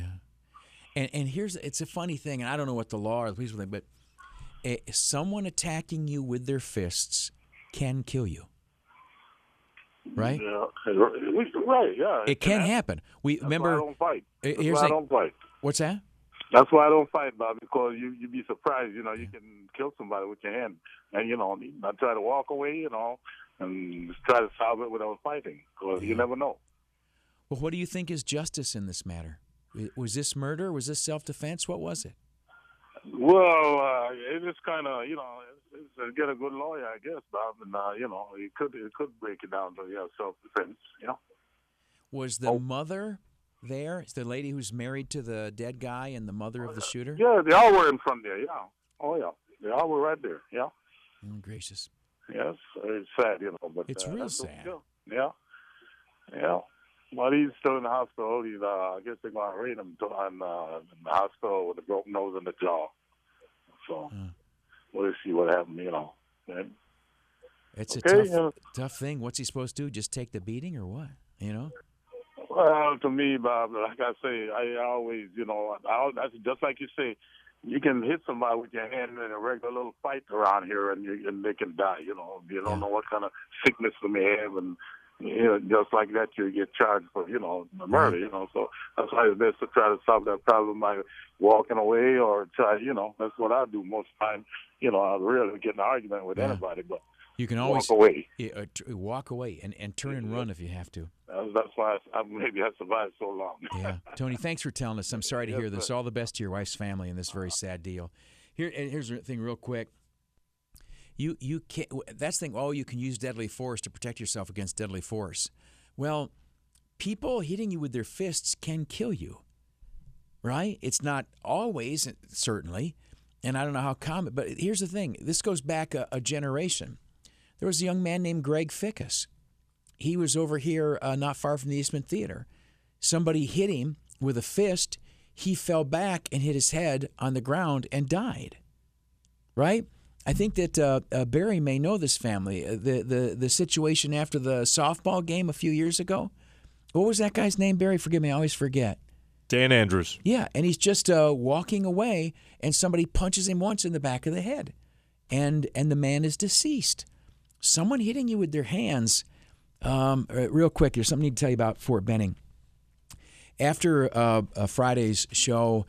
And and here's it's a funny thing, and I don't know what the law or the police will think, but eh, someone attacking you with their fists can kill you. Right? Yeah, right, yeah. It can happen. We That's remember. why I don't fight. eh, That's here's why I don't fight. What's that? That's why I don't fight, Bob, because you you'd be surprised. You know, you can kill somebody with your hand, and you know, not try to walk away. You know, and just try to solve it without fighting, because you never know. Well, what do you think is justice in this matter? Was this murder? Was this self defense? What was it? Well, uh, it just kind of, you know, it's, it's, get a good lawyer, I guess, Bob, and uh, you know, it could it could break it down to yeah, self defense. You know. Was Oh. the mother there? Is the lady who's married to the dead guy and the mother of the shooter? Yeah, they all were in front there. Yeah. Oh yeah, they all were right there. Yeah. Oh, gracious. Yes, it's sad, you know, but It's uh, real that's what we sad. Yeah. Yeah. But he's still in the hospital. He's, uh, I guess they're going to rate him to, on, uh, in the hospital with a broken nose and a jaw. So we'll see what happens, you know. And, It's Okay, a tough, yeah. tough thing. What's he supposed to do? Just take the beating or what? You know? well, to me, Bob, like I say, I always, you know, I, that's just like you say, you can hit somebody with your hand in a regular little fight around here, and you and they can die. You know, you don't know what kind of sickness they may have, and you know, just like that, you get charged for you know murder. You know, so that's why it's best to try to solve that problem by walking away or try. You know, that's what I do most time. You know, I really get in an argument with Yeah. anybody, but You can always Walk away. Yeah, uh, walk away and, and turn and run if you have to. that's, that's why I, I, maybe I survived so long. Yeah, Tony, thanks for telling us. I'm sorry to Yes, hear this. sir. All the best to your wife's family in this very sad deal. Here, and here's the thing, real quick. You you can that's the thing. Oh, you can use deadly force to protect yourself against deadly force. Well, people hitting you with their fists can kill you, right? It's not always, certainly, and I don't know how common. But here's the thing. This goes back a, a generation. There was a young man named Greg Fickus he was over here uh, not far from the Eastman Theater. Somebody hit him with a fist. He fell back and hit his head on the ground and died. Right? I think that uh, uh, Barry may know this family. Uh, the, the the situation after the softball game a few years ago. What was that guy's name, Barry? Forgive me, I always forget. Dan Andrews. Yeah, and he's just uh, walking away, and somebody punches him once in the back of the head, and and the man is deceased. Someone hitting you with their hands. Um, uh, real quick, there's something I need to tell you about Fort Benning. After uh, uh, Friday's show,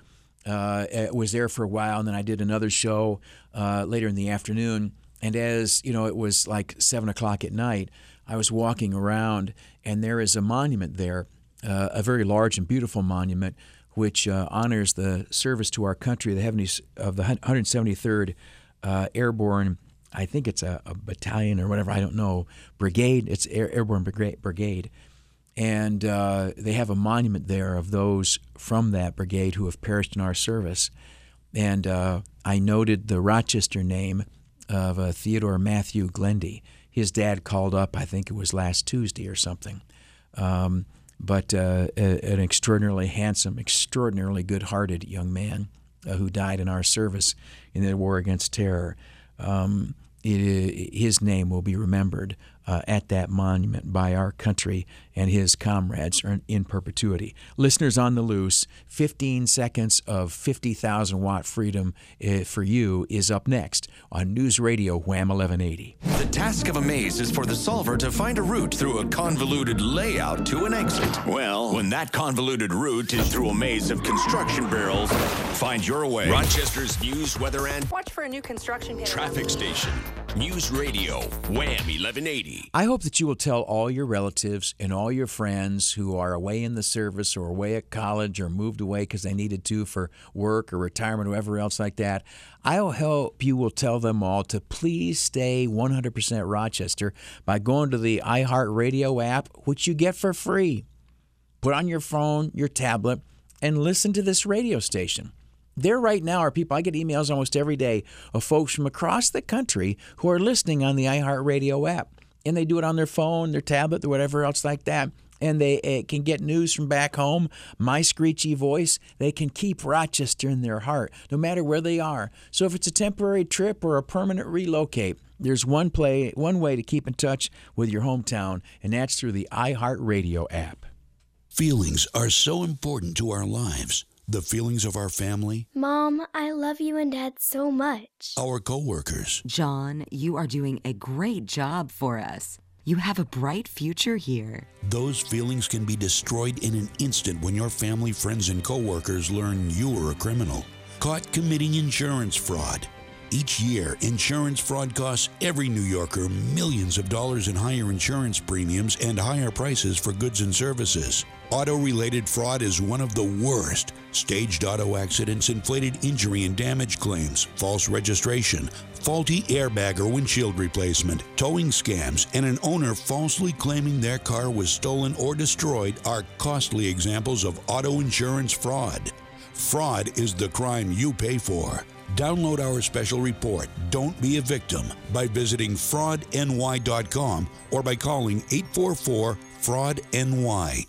was there for a while, and then I did another show uh, later in the afternoon. And as you know, it was like seven o'clock at night. I was walking around, and there is a monument there, uh, a very large and beautiful monument, which uh, honors the service to our country, the 70s of the 173rd uh, Airborne. I think it's a, a battalion or whatever. I don't know. Brigade. It's Air, Airborne Brigade. And uh, they have a monument there of those from that brigade who have perished in our service. And uh, I noted the Rochester name of uh, Theodore Matthew Glendy. His dad called up, I think it was last Tuesday or something. Um, but uh, a- an extraordinarily handsome, extraordinarily good hearted young man uh, who died in our service in the war against terror. Um, it, his name will be remembered uh, at that monument by our country and his comrades in- in perpetuity. Listeners on the loose, 15 seconds of 50,000 watt freedom uh, for you is up next on News Radio Wham 1180. The task of a maze is for the solver to find a route through a convoluted layout to an exit. Well, when that convoluted route is through a maze of construction barrels, find your way. Rochester's news, weather, and Watch for a new construction traffic station. News Radio, Wham 1180. I hope that you will tell all your relatives and all your friends who are away in the service or away at college or moved away because they needed to for work or retirement or whatever else like that. I'll help you will tell them all to please stay 100% Rochester by going to the iHeartRadio app, which you get for free. Put on your phone, your tablet, and listen to this radio station. There right now are people, I get emails almost every day of folks from across the country who are listening on the iHeartRadio app. And they do it on their phone, their tablet, or whatever else like that. And they can get news from back home, my screechy voice. They can keep Rochester in their heart, no matter where they are. So if it's a temporary trip or a permanent relocate, there's one play, one way to keep in touch with your hometown, and that's through the iHeartRadio app. Feelings are so important to our lives. The feelings of our family, Mom, I love you and Dad so much. our coworkers, John, you are doing a great job for us. You have a bright future here. those feelings can be destroyed in an instant when your family, friends, and coworkers learn you are a criminal, caught committing insurance fraud. Each year, insurance fraud costs every New Yorker millions of dollars in higher insurance premiums and higher prices for goods and services. Auto related fraud is one of the worst. Staged auto accidents, inflated injury and damage claims, false registration, faulty airbag or windshield replacement, towing scams, and an owner falsely claiming their car was stolen or destroyed are costly examples of auto insurance fraud. Fraud is the crime you pay for. Download our special report, Don't Be a Victim, by visiting fraudny.com or by calling 844 Fraud NY.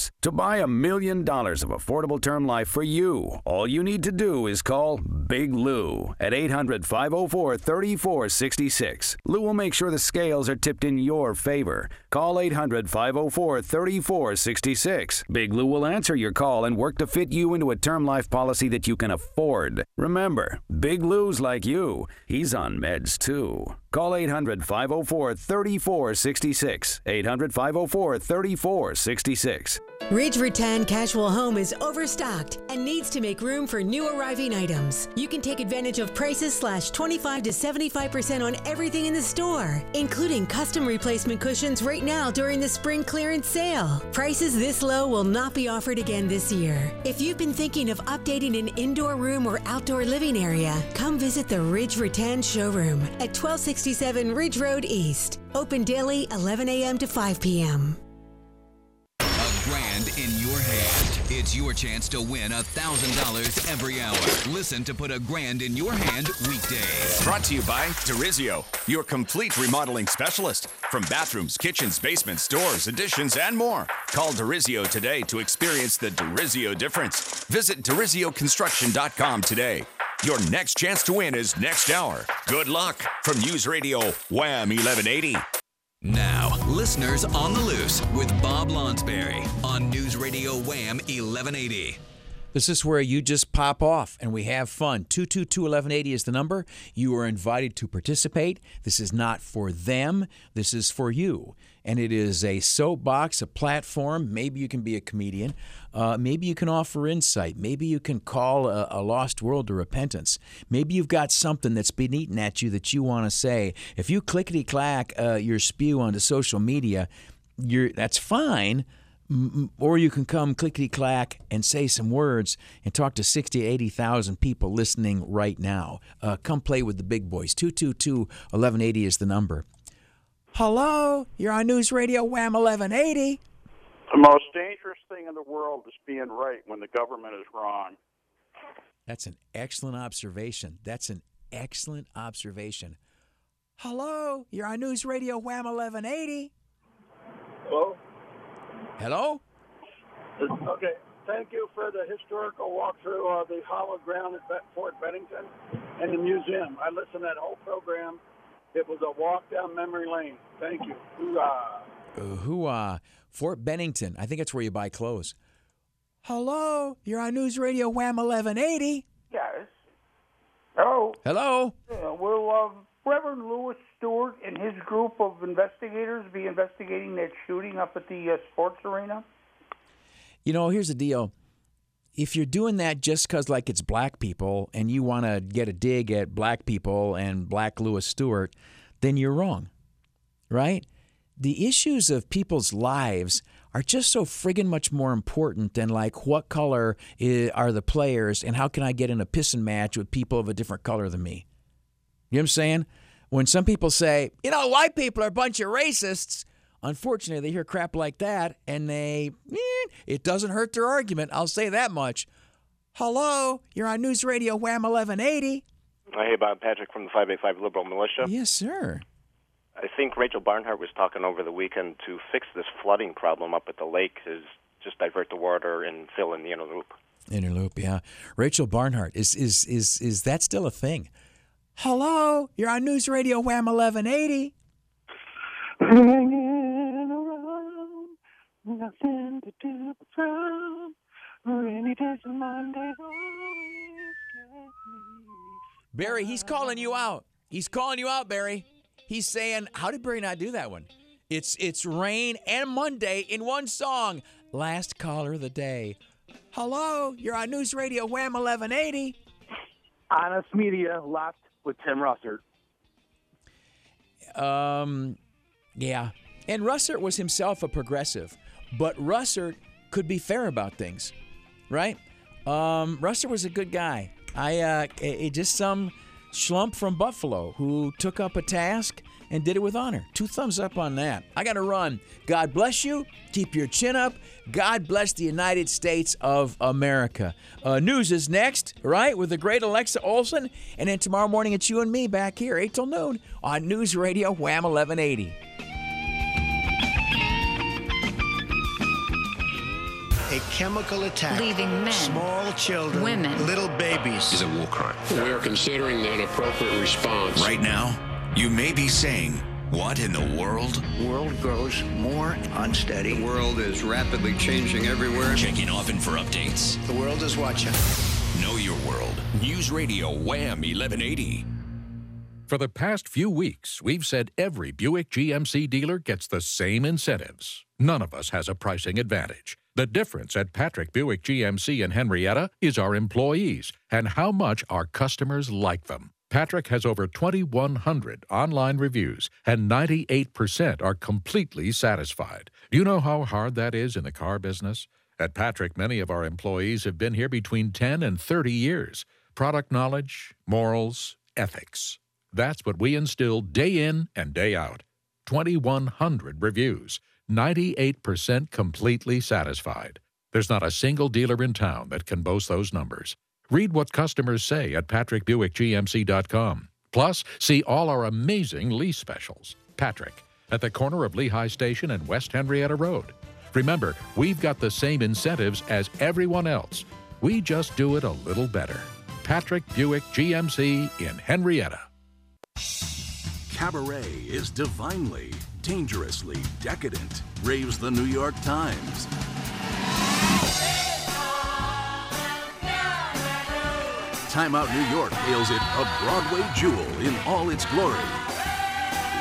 To buy a million dollars of affordable term life for you, all you need to do is call Big Lou at 800 504 3466. Lou will make sure the scales are tipped in your favor. Call 800 504 3466. Big Lou will answer your call and work to fit you into a term life policy that you can afford. Remember, Big Lou's like you. He's on meds too. Call 800 504 3466. 800 504 3466. Ridge Rattan Casual Home is overstocked and needs to make room for new arriving items. You can take advantage of prices slash 25 to 75% on everything in the store, including custom replacement cushions right now during the spring clearance sale. Prices this low will not be offered again this year. If you've been thinking of updating an indoor room or outdoor living area, come visit the Ridge Rattan showroom at 1267 Ridge Road East. Open daily 11 a.m. to 5 p.m. A grand in your hand. It's your chance to win $1,000 every hour. Listen to Put a Grand in Your Hand weekdays. Brought to you by Derizio, your complete remodeling specialist. From bathrooms, kitchens, basements, doors, additions, and more. Call Derizio today to experience the Derizio difference. Visit DerizioConstruction.com today. Your next chance to win is next hour. Good luck from News Radio Wham 1180. Now, listeners on the loose with Bob Lonsberry on News Radio Wham 1180. This is where you just pop off and we have fun. 222 1180 is the number. You are invited to participate. This is not for them, this is for you. And it is a soapbox, a platform. Maybe you can be a comedian. Uh, maybe you can offer insight. Maybe you can call a, a lost world to repentance. Maybe you've got something that's been eaten at you that you want to say. If you clickety clack uh, your spew onto social media, you're, that's fine or you can come clickety clack and say some words and talk to 60, 80,000 people listening right now. Uh, come play with the big boys. 222 1180 is the number. Hello, you're on News Radio Wham 1180. The most dangerous thing in the world is being right when the government is wrong. That's an excellent observation. That's an excellent observation. Hello, you're on News Radio Wham 1180. Hello? Hello? Okay, thank you for the historical walkthrough of the hollow ground at Fort Bennington and the museum. I listened to that whole program. It was a walk down memory lane. Thank you. Hoorah. Uh, hoorah. Fort Bennington. I think that's where you buy clothes. Hello, you're on News Radio Wham 1180. Yes. Hello. Hello. Uh, will uh, Reverend Lewis Stewart and his group of investigators be investigating that shooting up at the uh, sports arena? You know, here's the deal. If you're doing that just because, like, it's black people and you want to get a dig at black people and black Lewis Stewart, then you're wrong, right? The issues of people's lives are just so friggin' much more important than like what color are the players and how can I get in a pissing match with people of a different color than me. You know what I'm saying? When some people say, you know, white people are a bunch of racists, unfortunately, they hear crap like that and they, eh, it doesn't hurt their argument. I'll say that much. Hello, you're on News Radio Wham 1180. Hey, Bob Patrick from the 585 Liberal Militia. Yes, sir. I think Rachel Barnhart was talking over the weekend to fix this flooding problem up at the lake is just divert the water and fill in the inner loop. Inner loop, yeah. Rachel Barnhart is is is is that still a thing? Hello, you're on News Radio Wham 1180. Hanging around, nothing to do but frown. Rainy days and Mondays. Barry, he's calling you out. He's calling you out, Barry. He's saying, how did Barry not do that one? It's it's rain and Monday in one song. Last caller of the day. Hello, you're on News Radio Wham 1180. Honest Media left with Tim Russert. Um, yeah. And Russert was himself a progressive, but Russert could be fair about things, right? Um, Russert was a good guy. I uh, it, it just some schlump from Buffalo who took up a task and did it with honor. Two thumbs up on that. I got to run. God bless you. Keep your chin up. God bless the United States of America. Uh, news is next, right, with the great Alexa Olson. And then tomorrow morning, it's you and me back here, 8 till noon on News Radio Wham 1180. Chemical attack. Leaving men, Small children. women, Little babies. is a war crime. We are considering an appropriate response. Right now, you may be saying, What in the world? world grows more unsteady. The world is rapidly changing everywhere. Checking often for updates. The world is watching. Know your world. News Radio Wham 1180. For the past few weeks, we've said every Buick GMC dealer gets the same incentives. None of us has a pricing advantage. The difference at Patrick Buick GMC in Henrietta is our employees and how much our customers like them. Patrick has over 2,100 online reviews, and 98% are completely satisfied. Do you know how hard that is in the car business? At Patrick, many of our employees have been here between 10 and 30 years. Product knowledge, morals, ethics. That's what we instill day in and day out. 2,100 reviews, 98% completely satisfied. There's not a single dealer in town that can boast those numbers. Read what customers say at patrickbuickgmc.com. Plus, see all our amazing lease specials. Patrick, at the corner of Lehigh Station and West Henrietta Road. Remember, we've got the same incentives as everyone else. We just do it a little better. Patrick Buick GMC in Henrietta. Cabaret is divinely, dangerously decadent, raves the New York Times. Time Out New York hails it a Broadway jewel in all its glory.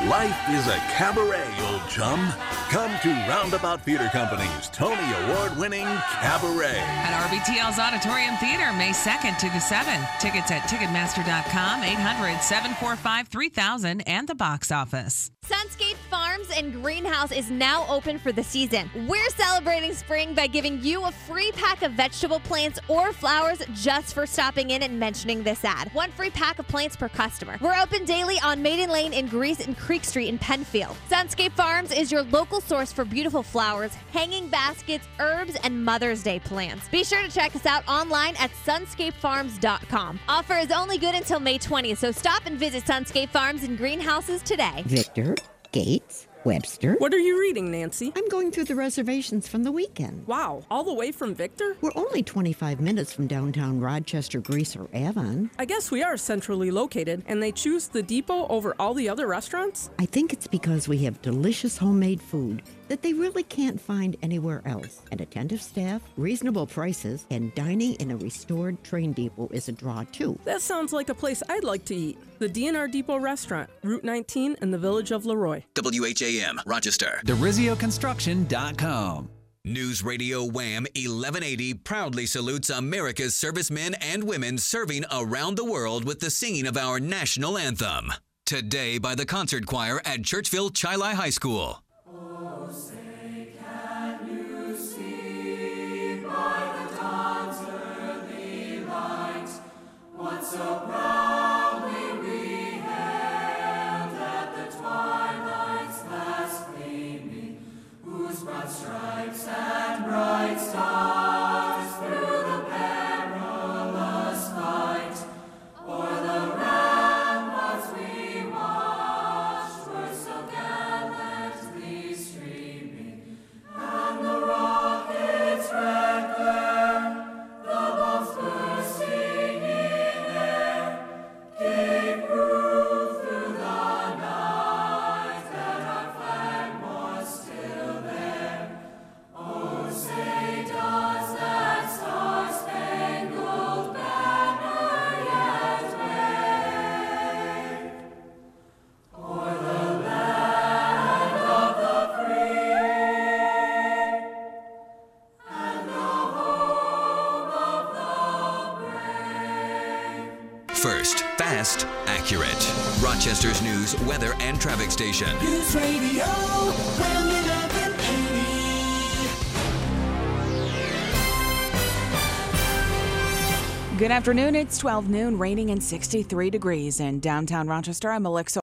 Life is a cabaret, old chum. Come to Roundabout Theater Company's Tony Award winning Cabaret. At RBTL's Auditorium Theater, May 2nd to the 7th. Tickets at Ticketmaster.com, 800 745 3000, and the box office. Sunscape Farms and Greenhouse is now open for the season. We're celebrating spring by giving you a free pack of vegetable plants or flowers just for stopping in and mentioning this ad. One free pack of plants per customer. We're open daily on Maiden Lane in Greece and Creek Street in Penfield. Sunscape Farms is your local source for beautiful flowers, hanging baskets, herbs, and Mother's Day plants. Be sure to check us out online at sunscapefarms.com. Offer is only good until May 20th, so stop and visit Sunscape Farms and Greenhouses today. Victor, Gates, Webster. What are you reading, Nancy? I'm going through the reservations from the weekend. Wow, all the way from Victor? We're only 25 minutes from downtown Rochester, Greece, or Avon. I guess we are centrally located, and they choose the depot over all the other restaurants? I think it's because we have delicious homemade food that they really can't find anywhere else. An attentive staff, reasonable prices, and dining in a restored train depot is a draw too. That sounds like a place I'd like to eat. The D&R Depot Restaurant, Route 19 in the village of Leroy. WHAM, Rochester. DeRizioConstruction.com. News Radio Wham 1180 proudly salutes America's servicemen and women serving around the world with the singing of our national anthem. Today by the concert choir at Churchville Chili High School. So proudly Good afternoon. It's 12 noon, raining and 63 degrees in downtown Rochester. I'm Alexa.